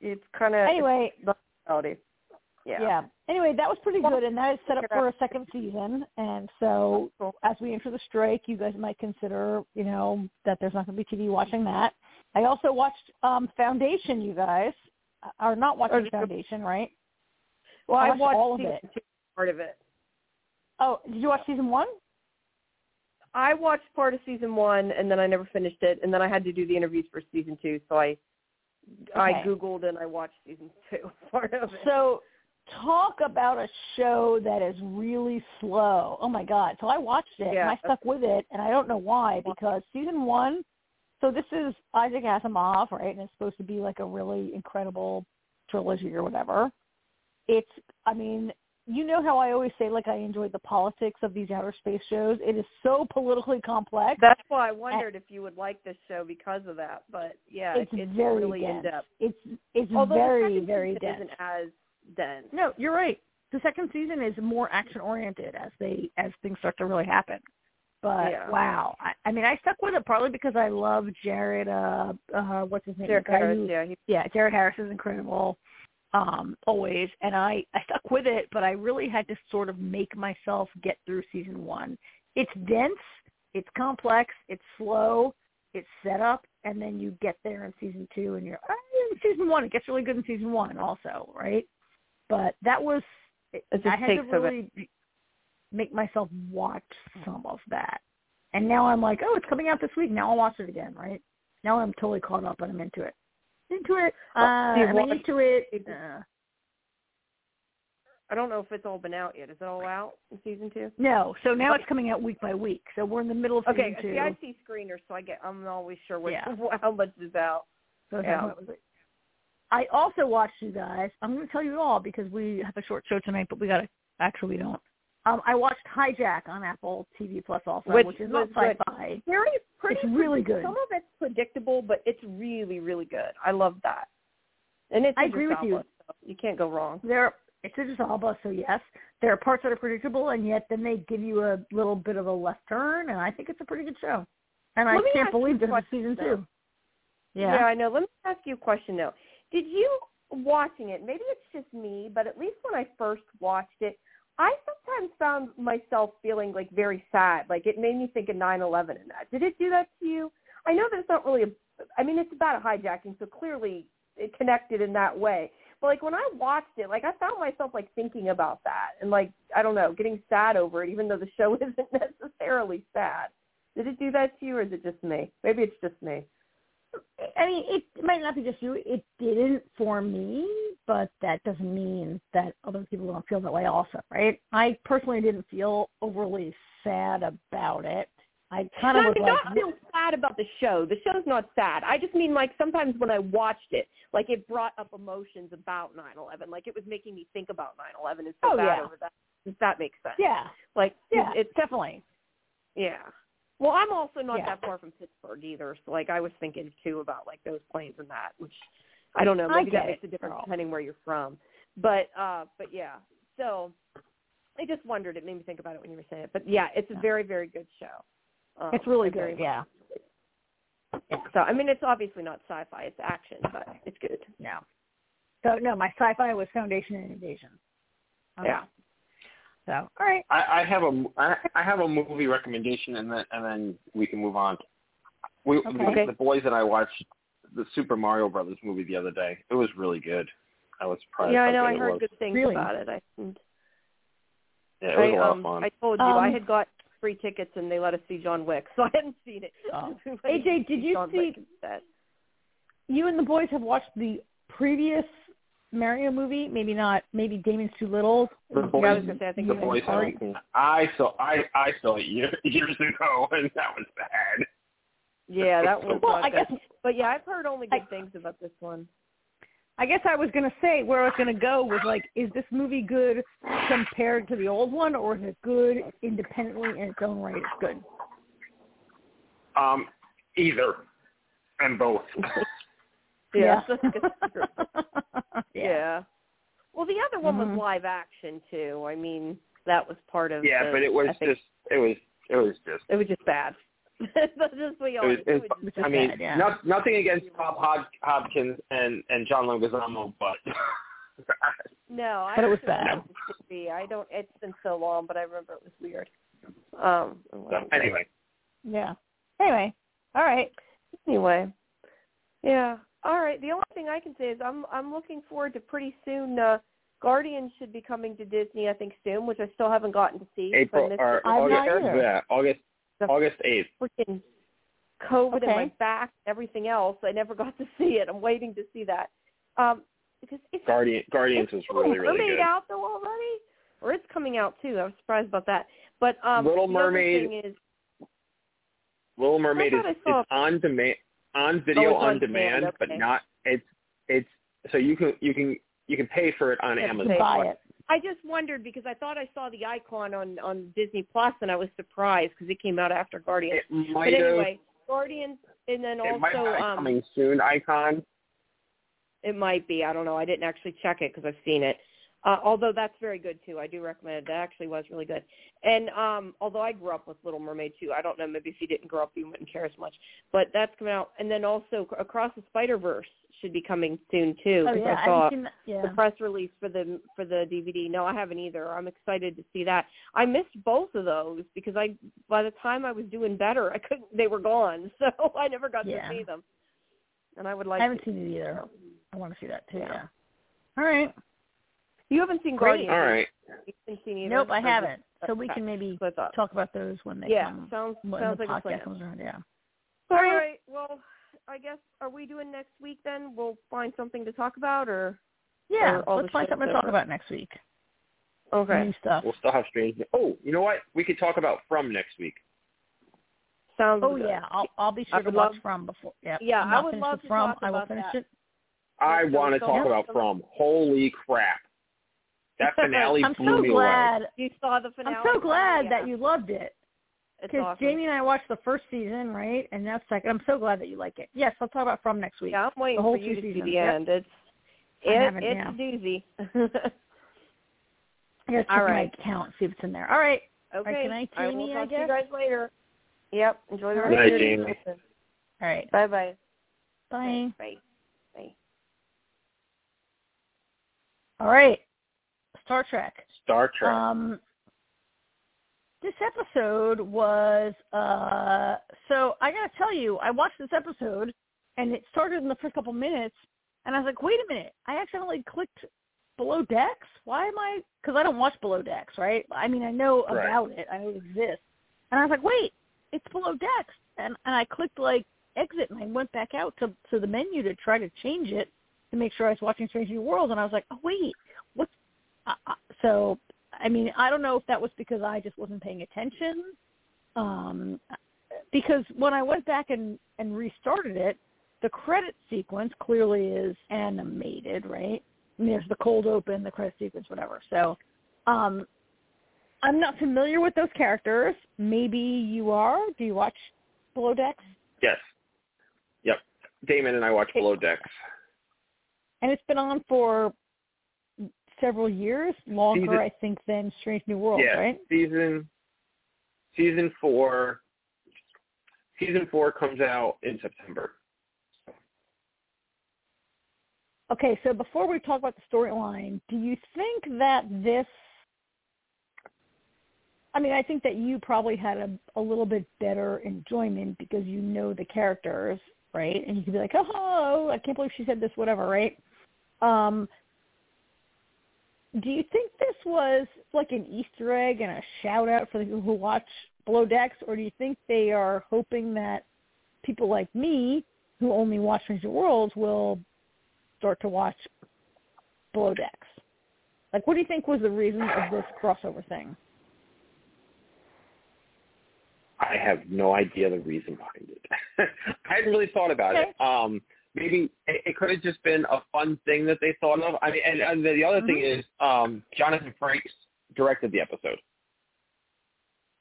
it's kind of Anyway, reality. Yeah. yeah. Anyway, that was pretty good, and that is set up for a second season. And so, as we enter the strike, you guys might consider, you know, that there's not going to be TV watching that. I also watched um Foundation. You guys are not watching you- Foundation, right? Well, I I watched watched all of season it. two, part of it. Oh, did you watch season one? I watched part of season one, and then I never finished it, and then I had to do the interviews for season two, so I I googled and I watched season two (laughs) part of it. So, talk about a show that is really slow. Oh my god! So I watched it Yeah. and I stuck with it, and I don't know why because season one. So this is Isaac Asimov, right? And it's supposed to be like a really incredible trilogy or whatever. It's, I mean, you know how I always say like I enjoyed the politics of these outer space shows. It is so politically complex. That's why I wondered if you would like this show because of that. But yeah, it's, it's very really dense. in depth. It's it's Although very the very dense. isn't as dense. No, you're right. The second season is more action oriented as they as things start to really happen. But Yeah. wow, I, I mean, I stuck with it partly because I love Jared. Uh, uh, what's his name? The Harris, who- yeah, he, yeah, Jared Harris is incredible. Um, always, and I I stuck with it, but I really had to sort of make myself get through season one. It's dense, it's complex, it's slow, it's set up, and then you get there in season two, and you're ah, in season one. It gets really good in season one, also, right? But that was it I had to it. Make myself watch some of that. And now I'm like, oh, it's coming out this week. Now I'll watch it again, right? Now I'm totally caught up and I'm into it. Into it. Oh, Uh, do you am I watch- into it? it- Uh, I don't know if it's all been out yet. Is it all out in season two? No, so now it's coming out week by week. So we're in the middle of season Okay, two. see, I see screeners, so I get. I'm always sure what Yeah. (laughs) how much is out. So Yeah. I also watched you guys. I'm going to tell you all because we have a short show tonight, but we got to actually we don't. Um, I watched Hijack on Apple TV Plus also, Which which, is not sci-fi. Very pretty. It's really good. Some of it's predictable, but it's really, really good. I love that. And it's I agree with you. So you can't go wrong. There, it's Idris Elba, so yes, there are parts that are predictable, and yet then they give you a little bit of a left turn, and I think it's a pretty good show. And I Let me can't believe a this is season though. two. Yeah. I know. Let me ask you a question though. Did you watching it? Maybe it's just me, but at least when I first watched it, I sometimes found myself feeling like very sad. Like it made me think of nine eleven and that. Did it do that to you? I know that it's not really a. I mean, it's about a hijacking, so clearly it connected in that way. But like when I watched it, like I found myself like thinking about that and like I don't know, getting sad over it, even though the show (laughs) isn't necessarily sad. Did it do that to you, or is it just me? Maybe it's just me. I mean, it might not be just you. It didn't for me, but that doesn't mean that other people don't feel that way also, right? I personally didn't feel overly sad about it. I kind of No, was I like, don't feel sad about the show. The show's not sad. I just mean like sometimes when I watched it, like it brought up emotions about 9/11. Like it was making me think about 9/11 and feel Oh, bad yeah. over that. Does that make sense? yeah, Like yeah, it's definitely. yeah. Well, I'm also not Yeah. that far from Pittsburgh either, so like I was thinking too about like those planes and that, which I don't know. Maybe that makes a difference girl. depending where you're from. But uh but yeah. So I just wondered. It made me think about it when you were saying it. But yeah, it's a very very good show. Um, It's really good. Yeah, so I mean, it's obviously not sci-fi; it's action, but it's good. no. So no, my sci-fi was Foundation and Invasion. Okay. Yeah. So all right. I, I have a I, I have a movie recommendation, and then and then we can move on. We Okay. the, the boys and I watched the Super Mario Brothers movie the other day. It was really good. I was surprised. yeah, I how know. I heard was. good things Really? about it. I and Yeah, it was I, a lot um, of fun. I told you I Um, had got free tickets and they let us see John Wick, (laughs) so I hadn't seen it. Oh. (laughs) AJ, did you John see- Wick instead. You and the boys have watched the previous Mario movie. Maybe not. Maybe Damon's too little. The Yeah, I was gonna say I think the you boys. and haven't seen it. I saw I I saw it years, (laughs) years ago, and that was bad. Yeah, that (laughs) was. Well, I good. guess But yeah, I've heard only good I- things about this one. I guess I was gonna say where I was gonna go was like, is this movie good compared to the old one, or is it good independently in its own right? It's good. Um, either and both. (laughs) Yeah. (laughs) yeah. yeah. Well, the other one Mhm. was live action too. I mean, that was part of. yeah, the, but it was think just it was it was just It was just bad. Just (laughs) be it was, honest. it It was, was just I mean, bad, yeah. not, nothing against Bob Hod- Hoskins and and John Leguizamo, but (laughs) No, I But it was bad. it. I don't. It's been so long, but I remember it was weird. Um. so, anyway. yeah. Anyway, all right. Anyway. Yeah. All right. The only thing I can say is I'm I'm looking forward to pretty soon. uh Guardians should be coming to Disney, I think, soon, which I still haven't gotten to see. 'cause I April missed or it. August, yeah, August The- August eighth. freaking COVID in my back, and everything else. I never got to (laughs) see it. I'm waiting to see that. Um, because it's Guardian Guardians it's is really really Mermaid good. out though already, or it's coming out too. I was surprised about that. But um, Little the other Mermaid thing is, Little Mermaid is thought it's on demand on video Oh, on, on demand, demand, but not it's it's so you can you can you can pay for it on You have Amazon. buy it. I just wondered because I thought I saw the icon on on Disney Plus, and I was surprised because it came out after Guardians. It But might have anyway, Guardians, and then also have um, coming soon icon. It might be. I don't know. I didn't actually check it because I've seen it. Uh, although that's very good too. I do recommend it. That actually was really good. And um, although I grew up with Little Mermaid too, I don't know. Maybe if you didn't grow up, you wouldn't care as much. But that's coming out. And then also Across the Spider Verse should be coming soon too. Oh yeah, I I saw that. Yeah. the press release for the for the DVD. No, I haven't either. I'm excited to see that. I missed both of those because I by the time I was doing better, I couldn't. They were gone, (laughs) so I never got Yeah. to see them. And I would like. I haven't to. seen it either. I want to see that too. Yeah. Yeah. All right. You haven't seen Great. Guardians? All right. You haven't seen either? Nope, I haven't. So we can maybe That's what I thought. talk about those when they Yeah, come. sounds when sounds the like a podcast plan. comes around. Yeah. All All right. right. Well, I guess are we doing next week then? We'll find something to talk about, or Yeah. Or Let's find something to talk about next week. Okay. New stuff. We'll still have Strange. Oh, you know what? We could talk about From next week. Sounds Oh good. yeah, I'll I'll be I sure to watch love- From before. Yeah, Yeah, I'm I not would love to From. talk I will about finish that. it. I want to talk about. From. Holy crap! That (laughs) finale I'm blew so me glad. You saw the finale. I'm so glad yeah. that you loved it because awesome. Jamie and I watched the first season, right? And now second. I'm so glad that you like it. Yes, I'll talk about From next week. Yeah, I'm waiting The whole for you two to see the yep. end. It's I it, haven't, it's yeah. a doozy. (laughs) I gotta check All my right. account see if it's in there. All right. okay. good night, I will Jamie, I talk to you guys later. Yep. Enjoy the rest night, of your Jamie. day. All right. Bye bye. Bye. Bye. Bye. All right. Star Trek. Star Trek. Um, this episode was uh so I gotta tell you, I watched this episode and it started in the first couple minutes, and I was like, wait a minute, I accidentally clicked Below Decks. Why am I? Because I don't watch Below Decks, right? I mean, I know Right. about it, I know it exists, and I was like, wait, it's Below Decks, and and I clicked like exit, and I went back out to to the menu to try to change it to make sure I was watching Strange New Worlds, and I was like, oh wait, uh, so I mean, I don't know if that was because I just wasn't paying attention. Um, because when I went back and, and restarted it, the credit sequence clearly is animated, right? I mean, there's the cold open, the credit sequence, whatever. So, um, I'm not familiar with those characters. Maybe you are. Do you watch Below Decks? yes. Yep. Damon and I watch Below Decks. And it's been on for several years, longer, Season- I think, than Strange New World, yeah. right? Season season four. Season four comes out in September. Okay, so before we talk about the storyline, do you think that this I mean, I think that you probably had a, a little bit better enjoyment because you know the characters, right? And you could be like, "Oh, I can't believe she said this," whatever, right? Um, do you think this was like an Easter egg and a shout out for the people who watch Below Decks, or do you think they are hoping that people like me, who only watch Stranger Worlds, will start to watch Below Decks? Like, what do you think was the reason of this crossover thing? I have no idea the reason behind it. (laughs) I hadn't really thought about it. Um, maybe it, it could have just been a fun thing that they thought of. I mean, and, and the other thing Mhm. is, um, Jonathan Frakes directed the episode.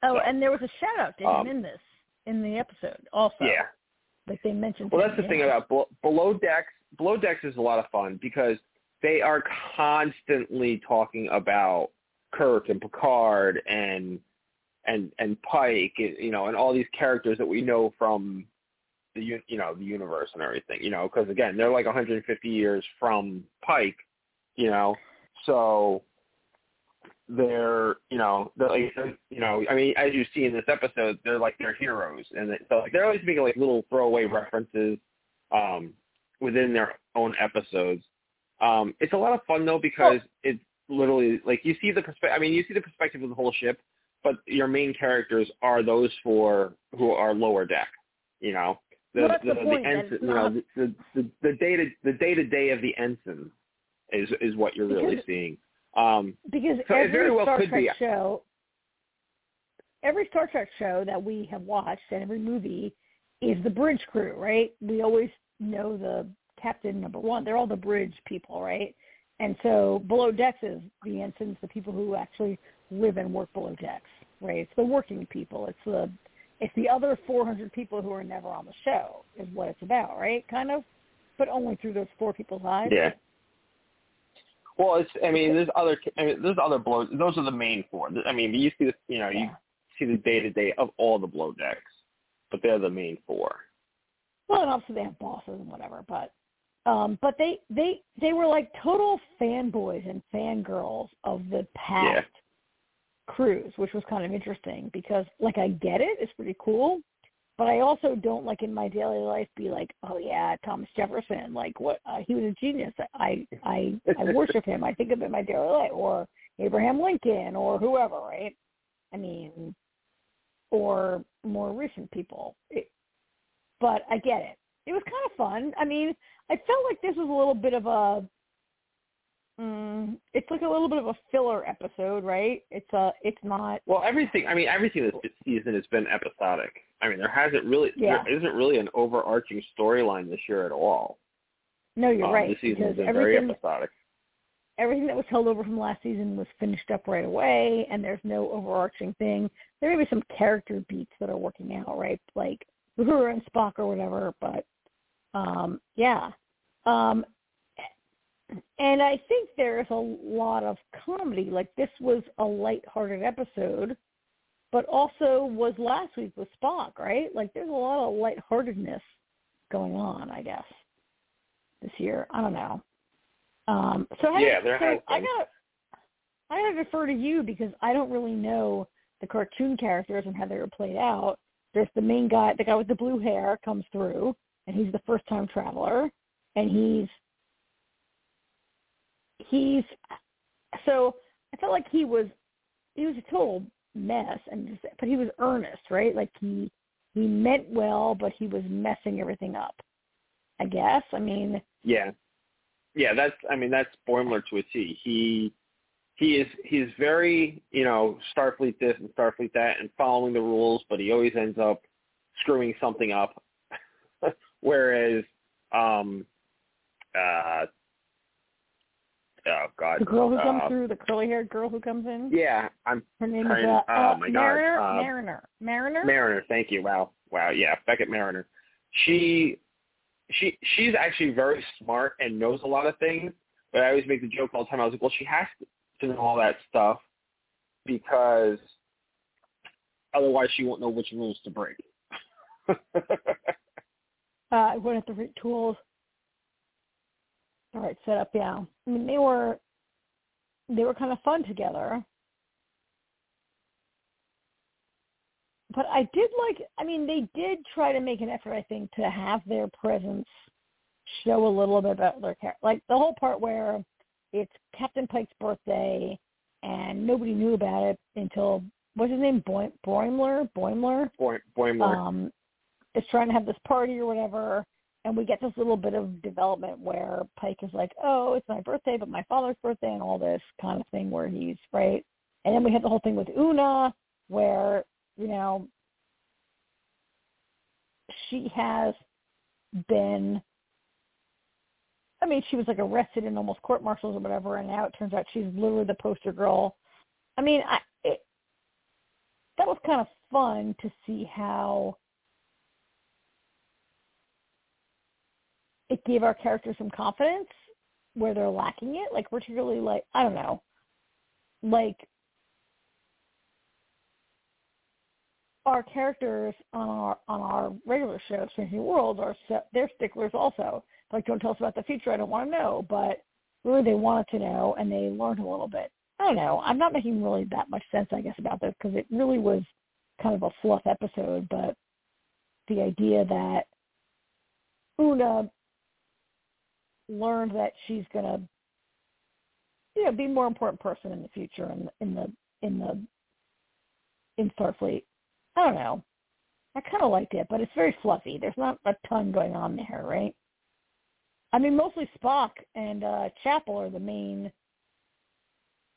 Oh, So, and there was a shout out to him um, in this in the episode also. Yeah. Like they mentioned. Well, that's the thing about Bel- Below Decks. Below Decks is a lot of fun because they are constantly talking about Kirk and Picard and and and Pike, and, you know, and all these characters that we know from the you know the universe and everything. You know, because again, they're like 150 years from Pike. You know, so they're you know they're like you know I mean as you see in this episode they're like they're heroes and they- so like they're always making like little throwaway references um within their own episodes. Um it's a lot of fun though because it's literally like you see the perspective I mean you see the perspective of the whole ship but your main characters are those four who are lower deck, you know. The Well, that's the, the ensign, you know, the the the day to the day to day of the ensign is is what you're really seeing. Um because So every very well Star could Trek be. show, every Star Trek show that we have watched and every movie is the bridge crew, right? We always know the captain number one. They're all the bridge people, right? And so below decks is the ensigns, the people who actually live and work below decks, right? It's the working people. It's the it's the other 400 people who are never on the show is what it's about, right? Kind of, but only through those four people's eyes. Yeah. Well, it's. I mean, there's other. I mean, there's other blows. Those are the main four. I mean, you see the. You know, you Yeah. see the day to day of all the blow decks, but they're the main four. Well, and obviously they have bosses and whatever, but um, but they they they were like total fanboys and fangirls of the past cruise, which was kind of interesting because like I get it, it's pretty cool, but I also don't like in my daily life be like, oh yeah, Thomas Jefferson, like what uh, he was a genius. I I I (laughs) worship him. I think of him in my daily life, or Abraham Lincoln, or whoever, right? I mean, or more recent people. It, but I get it. It was kind of fun. I mean, I felt like this was a little bit of a mm, it's like a little bit of a filler episode, right? It's a, it's not. Well, everything. I mean, everything this season has been episodic. I mean, there hasn't really, Yeah. there isn't really an overarching storyline this year at all. No, you're Um, right. This season has been very episodic. everything that was held over from last season was finished up right away, and there's no overarching thing. There may be some character beats that are working out, right? Like Uhura and Spock or whatever, but um, yeah. Um, and I think there's a lot of comedy. Like this was a light-hearted episode, but also was last week with Spock, right? Like there's a lot of lightheartedness going on, I guess, this year. I don't know. Um, so how Yeah, there so has I gotta, I gotta defer to you because I don't really know the cartoon characters and how they were played out. There's the main guy, the guy with the blue hair comes through, and he's the first time traveler, and he's he's so I felt like he was he was a total mess and just but he was earnest, right? Like he he meant well but he was messing everything up. I guess. I mean Yeah, yeah. That's. I mean, that's Boimler to a T. He he is he's very you know Starfleet this and Starfleet that and following the rules, but he always ends up screwing something up. (laughs) Whereas, um, uh, oh god, the girl who comes uh, through, the curly haired girl who comes in. Yeah, I'm Her name trying- is uh, oh my God, Mariner. uh, Mariner. Mariner. Mariner. Thank you. Wow, wow. Yeah, Beckett Mariner. She she she's actually very smart and knows a lot of things. But I always make the joke all the time. I was like, well, she has to know all that stuff because otherwise she won't know which rules to break. (laughs) uh, I went at the right tools. All right, set up. Yeah, I mean they were they were kind of fun together. But I did like. I mean, they did try to make an effort. I think to have their presence show a little bit about their character. Like the whole part where it's Captain Pike's birthday and nobody knew about it until what's his name? Boim- Boimler. Boimler Boy, Boimler. um, is trying to have this party or whatever, and we get this little bit of development where Pike is like, "Oh, it's my birthday, but my father's birthday," and all this kind of thing where he's right. And then we have the whole thing with Una, where you know she has been. I mean, she was like arrested and almost court-martialed or whatever, and now it turns out she's literally the poster girl. I mean, I it, that was kind of fun to see how it gave our characters some confidence where they're lacking it. Like particularly like I don't know, like our characters on our on our regular show, Strange New Worlds, are they're sticklers also. Like, don't tell us about the future. I don't want to know. But really, they wanted to know, and they learned a little bit. I don't know. I'm not making really that much sense, I guess, about this because it really was kind of a fluff episode. But the idea that Una learned that she's gonna, you know, be a more important person in the future in in the in the in Starfleet. I don't know. I kind of liked it, but it's very fluffy. There's not a ton going on there, right? I mean, mostly Spock and uh Chapel are the main.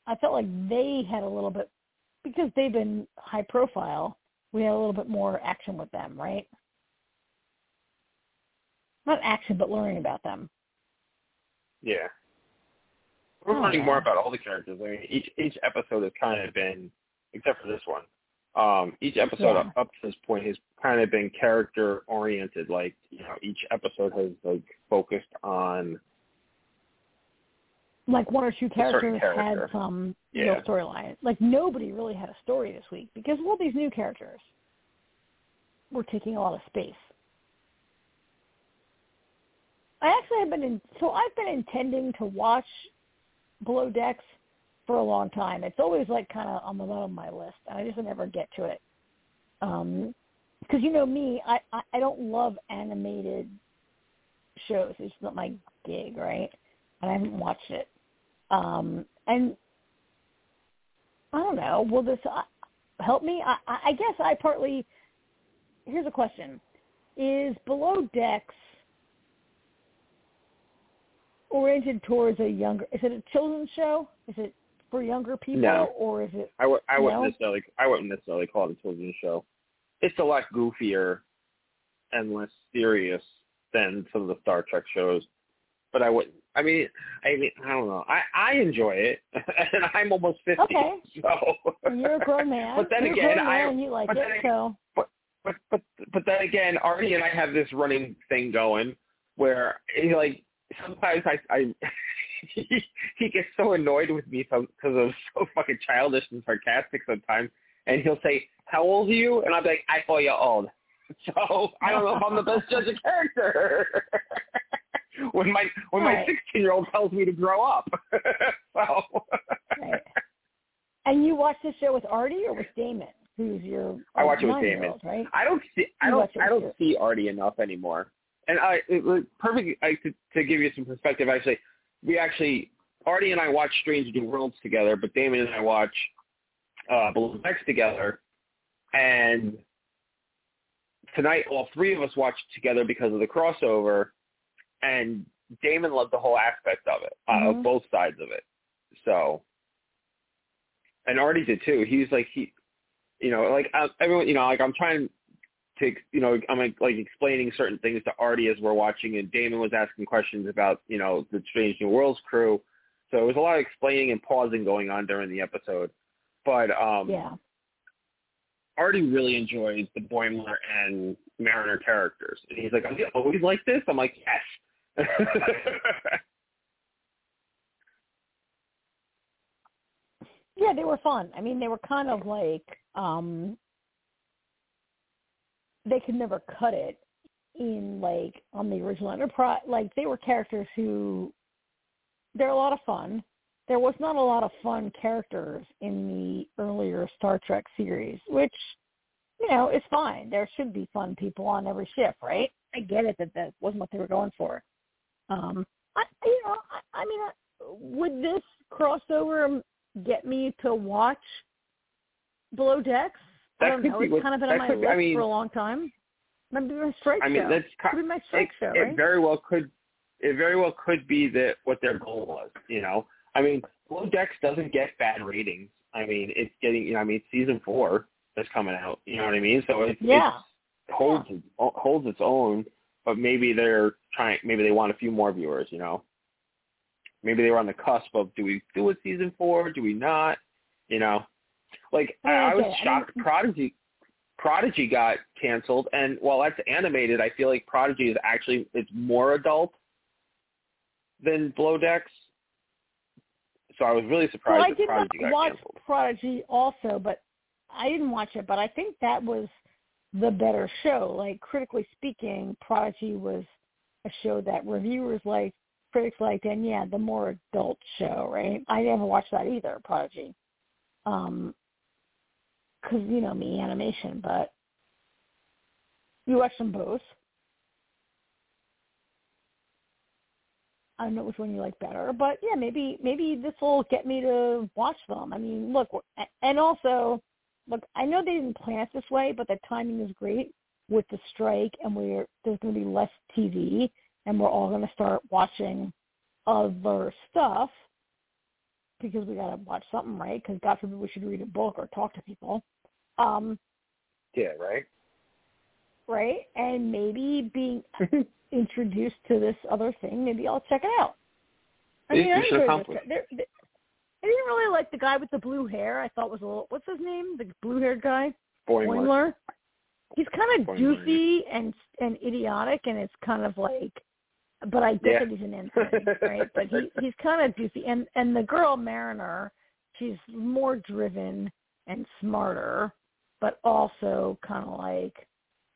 I felt like they had a little bit because they've been high profile. We had a little bit more action with them, right? Not action, but learning about them. Yeah. We're Oh, learning more about all the characters. I mean, each each episode has kind of been, except for this one, um, each episode Yeah. up, to this point has kind of been character oriented. Like, you know, each episode has like focused on Like one or two characters character. had some Yeah. real storyline. Like nobody really had a story this week because all these new characters were taking a lot of space. I actually have been in, so I've been intending to watch Below Decks for a long time. It's always like kind of on the bottom of my list, and I just never get to it. Um, because you know me, I, I I don't love animated shows. It's not my gig, right? And I haven't watched it. Um, and I don't know. Will this uh, help me? I, I I guess I partly. Here's a question: Is Below Decks oriented towards a younger? Is it a children's show? Is it for younger people, No. or is it? I w- I wouldn't No? necessarily I wouldn't necessarily call it a children's show. It's a lot goofier and less serious than some of the Star Trek shows. But I wouldn't. I mean, I mean, I don't know. I I enjoy it, (laughs) and I'm almost fifty. Okay. So. And you're a grown (laughs) man. But then you're again, a grown man I and you like it, then- so but but but but then again, Artie and I have this running thing going where he like sometimes I I he, (laughs) he gets so annoyed with me because I'm so fucking childish and sarcastic sometimes, and he'll say, "How old are you?" And I'm like, "I call you old." (laughs) So I don't know if I'm the best judge of character. (laughs) when my when my 16 year old tells me to grow up. so right. And you watch this show with Artie or with Damon, who's your I watch it with nine-year-old, right? I don't see I You don't I don't see Artie enough anymore. And I it was perfect I, to, to give you some perspective. Actually, we actually Artie and I watch Strange New Worlds together, but Damon and I watch uh, Lower Decks together. And tonight, all three of us watched together because of the crossover. And Damon loved the whole aspect of it, uh, Mhm. of both sides of it. So, and Artie did too. He was like he, you know, like uh, everyone, you know, like I'm trying to, you know, I'm like, like explaining certain things to Artie as we're watching, and Damon was asking questions about, you know, the Strange New Worlds crew. So there was a lot of explaining and pausing going on during the episode. But um Yeah. Artie really enjoys the Boimler and Mariner characters. And he's like, Are you always like this? I'm like, Yes. (laughs) Yeah, they were fun. I mean, they were kind of like um they could never cut it in like on the original Enterprise. Like they were characters who they're a lot of fun. There was not a lot of fun characters in the earlier Star Trek series, which you know is fine. There should be fun people on every ship, right? I get it that that wasn't what they were going for. Um, I, you know, I, I mean, uh, would this crossover get me to watch Lower Decks? I don't know. It's what- kind of been on my could list I mean- for a long time. Maybe my strike I mean show. that's could be my strike it, show, it very well could it very well could be that what their goal was, you know. I mean, Lower Decks doesn't get bad ratings. I mean, it's getting you know, I mean season four is coming out, you know what I mean? So it's Yeah. it holds its, holds its own, but maybe they're trying maybe they want a few more viewers, you know. Maybe they were on the cusp of do we do a season four, do we not? You know. Like I, I was Okay, shocked Prodigy Prodigy got canceled, and while that's animated, I feel like Prodigy is actually it's more adult than Lower Decks. So I was really surprised well, I did Prodigy not watch canceled. Prodigy also, but I didn't watch it. But I think that was the better show. Like critically speaking, Prodigy was a show that reviewers liked, critics liked, and yeah, the more adult show, right? I never watched that either, Prodigy, um, because you know me, animation. But you watch them both. I don't know which one you like better, but yeah, maybe maybe this will get me to watch them. I mean, look, and also, look, I know they didn't plan it this way, but the timing is great with the strike, and we're there's going to be less TV, and we're all going to start watching other stuff because we got to watch something, right? Because God forbid we should read a book or talk to people, um, Yeah, right. right? And maybe being (laughs) introduced to this other thing, maybe I'll check it out. I mean, I enjoyed accomplish. this. There- there- I didn't really like the guy with the blue hair. I thought was a little. What's his name? The blue-haired guy, Boimler. Boimler. He's kind of Boimler, goofy and and idiotic, and it's kind of like. But I get Yeah. that he's an ensign, right? But he (laughs) he's kind of goofy, and and the girl Mariner, she's more driven and smarter, but also kind of like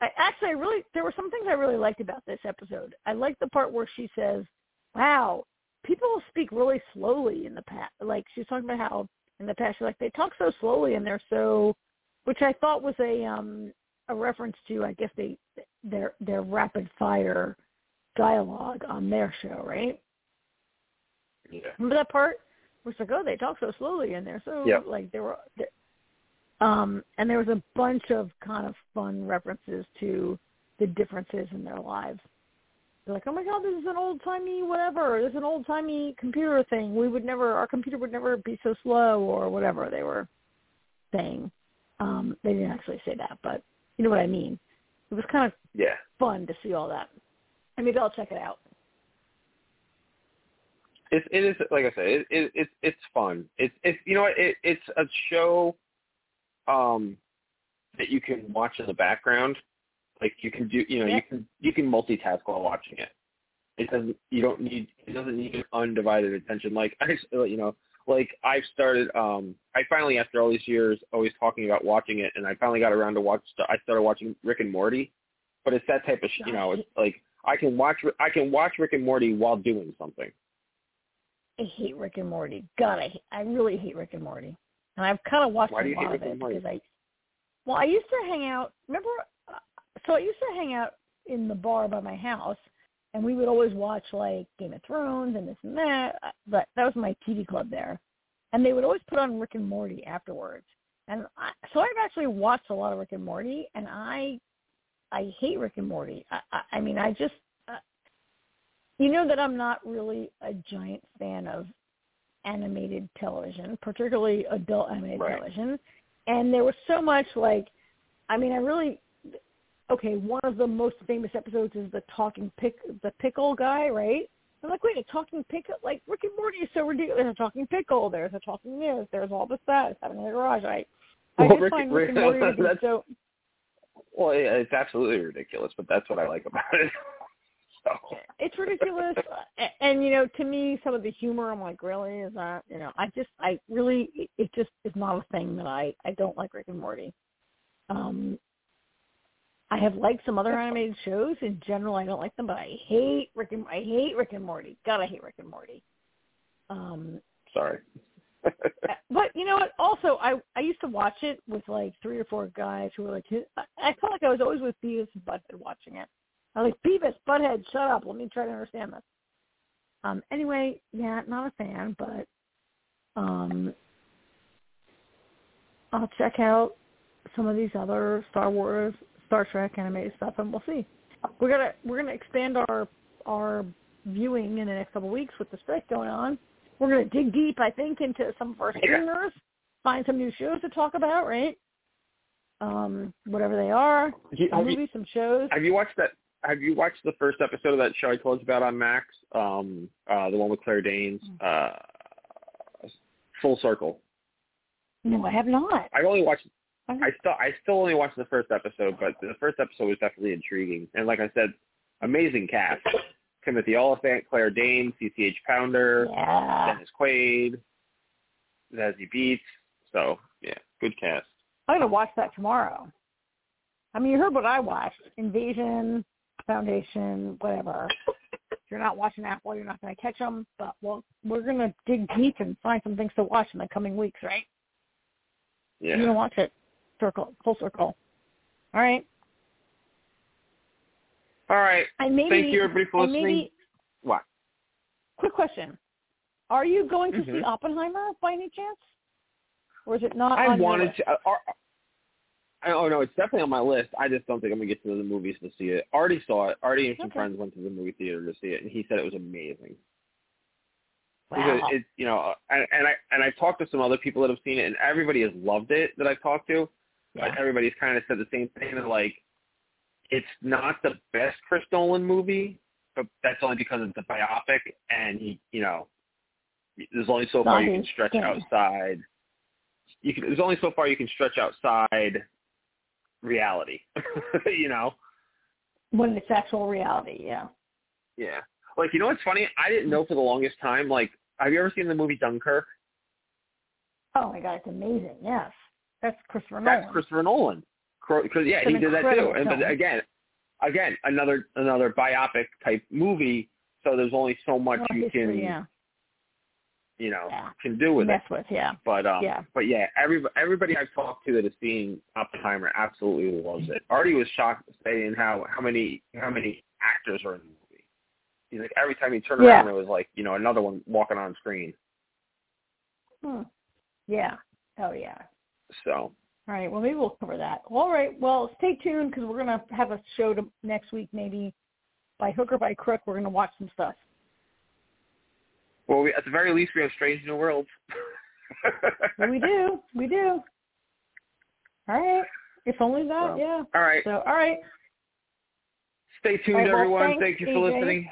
I actually I really there were some things I really liked about this episode. I liked the part where she says, "Wow, people speak really slowly in the past." Like she's talking about how in the past she's like they talk so slowly and they're so, which I thought was a um a reference to I guess they their their rapid fire dialogue on their show, right? Yeah. Remember that part? Where it's like, oh, they talk so slowly and they're so Yep. like they were. um, and there was a bunch of kind of fun references to the differences in their lives. they're like, oh my god, this is an old timey whatever. This is an old timey computer thing. We would never, our computer would never be so slow or whatever they were saying. Um, they didn't actually say that, but you know what I mean. It was kind of yeah fun to see all that. And maybe I'll check it out. It it is like I said, it, it it's it's fun. It's it's you know what it it's a show um that you can watch in the background. Like you can do you know, you can you can multitask while watching it. It doesn't you don't need it doesn't need undivided attention. Like (laughs) I you know, like I've started um I finally after all these years always talking about watching it and I finally got around to watch I started watching Rick and Morty. But it's that type of you know, it's like I can watch I can watch Rick and Morty while doing something. I hate Rick and Morty. God, I I really hate Rick and Morty, and I've kind of watched Why do a lot hate of it and Morty? because I. Well, I used to hang out. Remember, uh, so I used to hang out in the bar by my house, and we would always watch like Game of Thrones and this and that. Uh, But that was my TV club there, and they would always put on Rick and Morty afterwards. And I, so I've actually watched a lot of Rick and Morty, and I, I hate Rick and Morty. I, I, I mean, I just uh, you know that I'm not really a giant fan of animated television, particularly adult animated Right. television. And there was so much like, I mean, I really, okay, one of the most famous episodes is the talking pick, the pickle guy, right? I'm like, wait, a talking pickle? Like Rick and Morty is so ridiculous. There's a talking pickle. There's a talking this. There's all this that. It's happening in the garage. I, I Well, just Rick- find Rick and Morty to be (laughs) so. Well, yeah, it's absolutely ridiculous, but that's what I like about it. (laughs) so. It's ridiculous and, and you know to me some of the humor i'm like really? Is that you know? I just i really it, it just is not a thing that i i don't like rick and morty. Um i have liked some other animated shows. In general i don't like them but i hate rick and i hate rick and morty. God i hate rick and morty. Um sorry. (laughs) but you know what? Also i i used to watch it with like three or four guys who were like I, I felt like i was always with beavis and butthead watching it. I was like beavis butthead shut up. Let me try to understand this. Um anyway yeah not a fan but um i'll check out some of these other star wars star trek animated stuff and we'll see. We're gonna we're gonna expand our our viewing in the next couple of weeks with the strike going on we're going to dig deep, I think, into some of our streamers, find some new shows to talk about, right? Um, whatever they are, You- some movies, some shows. have you watched that? Have you watched the first episode of that show I told you about on Max? Um, uh, the one with Claire Danes, uh, Full Circle. No, I have not. I've only watched. I, I still I still only watched the first episode, but the first episode was definitely intriguing. And like I said, amazing cast: Timothy Olyphant, Claire Danes, CCH Pounder, yeah, Dennis Quaid, Zazie Beetz. So yeah, good cast. I'm going to watch that tomorrow. I mean, you heard what I watched: Invasion, Foundation, whatever. (laughs) If you're not watching that, well, you're not going to catch them. But well, we're going to dig deep and find some things to watch in the coming weeks, right? Yeah. You're going to watch it, circle, full circle. All right. All right. And maybe, Thank you, everybody, for listening. Maybe, What? quick question: Are you going to see Mhm. Oppenheimer by any chance, or is it not? I wanted list? to. Uh, uh, I, oh no, it's definitely on my list. I just don't think I'm gonna get to the movies to see it. Artie saw it. Artie and some Okay. friends went to the movie theater to see it, and he said it was amazing. Wow. Because it, you know, and, and I and I talked to some other people that have seen it, and everybody has loved it that I've talked to. yeah. But everybody's kind of said the same thing. That like, it's not the best Chris Nolan movie, but that's only because it's a biopic, and he, you know, there's only so far you can stretch outside. You can, there's only so far you can stretch outside reality. (laughs) you know. when it's actual reality, yeah. Yeah. Like you know what's funny? I didn't know for the longest time. Like, have you ever seen the movie Dunkirk? Oh my god, it's amazing. Yes, that's Christopher Nolan. That's. Christopher Nolan. Because yeah, he did that too. And but again, again, another another biopic type movie. So there's only so much More you can yeah. you know Yeah. can do with Mess it. with, yeah. But um, Yeah. but yeah, every everybody I've talked to that has seen Oppenheimer absolutely loves it. Artie was shocked saying how how many how many actors are in the movie. He's like every time he turned Yeah. around, there was like you know another one walking on screen. Hmm. Yeah. Oh yeah. So All right. Well, maybe we'll cover that. All right. Well, stay tuned because we're gonna have a show to next week maybe by hook or by crook, we're going to watch some stuff. Well, we, at the very least, we have Strange New Worlds. (laughs) we do. We do. All right. If only that, well, yeah. All right. So, all right. Stay tuned, right, well, everyone. thanks, Thank you for AJ. listening.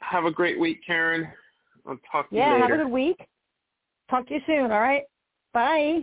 Have a great week, Karen. I'll talk to Yeah, you have a good week. Talk to you soon, all right? Bye.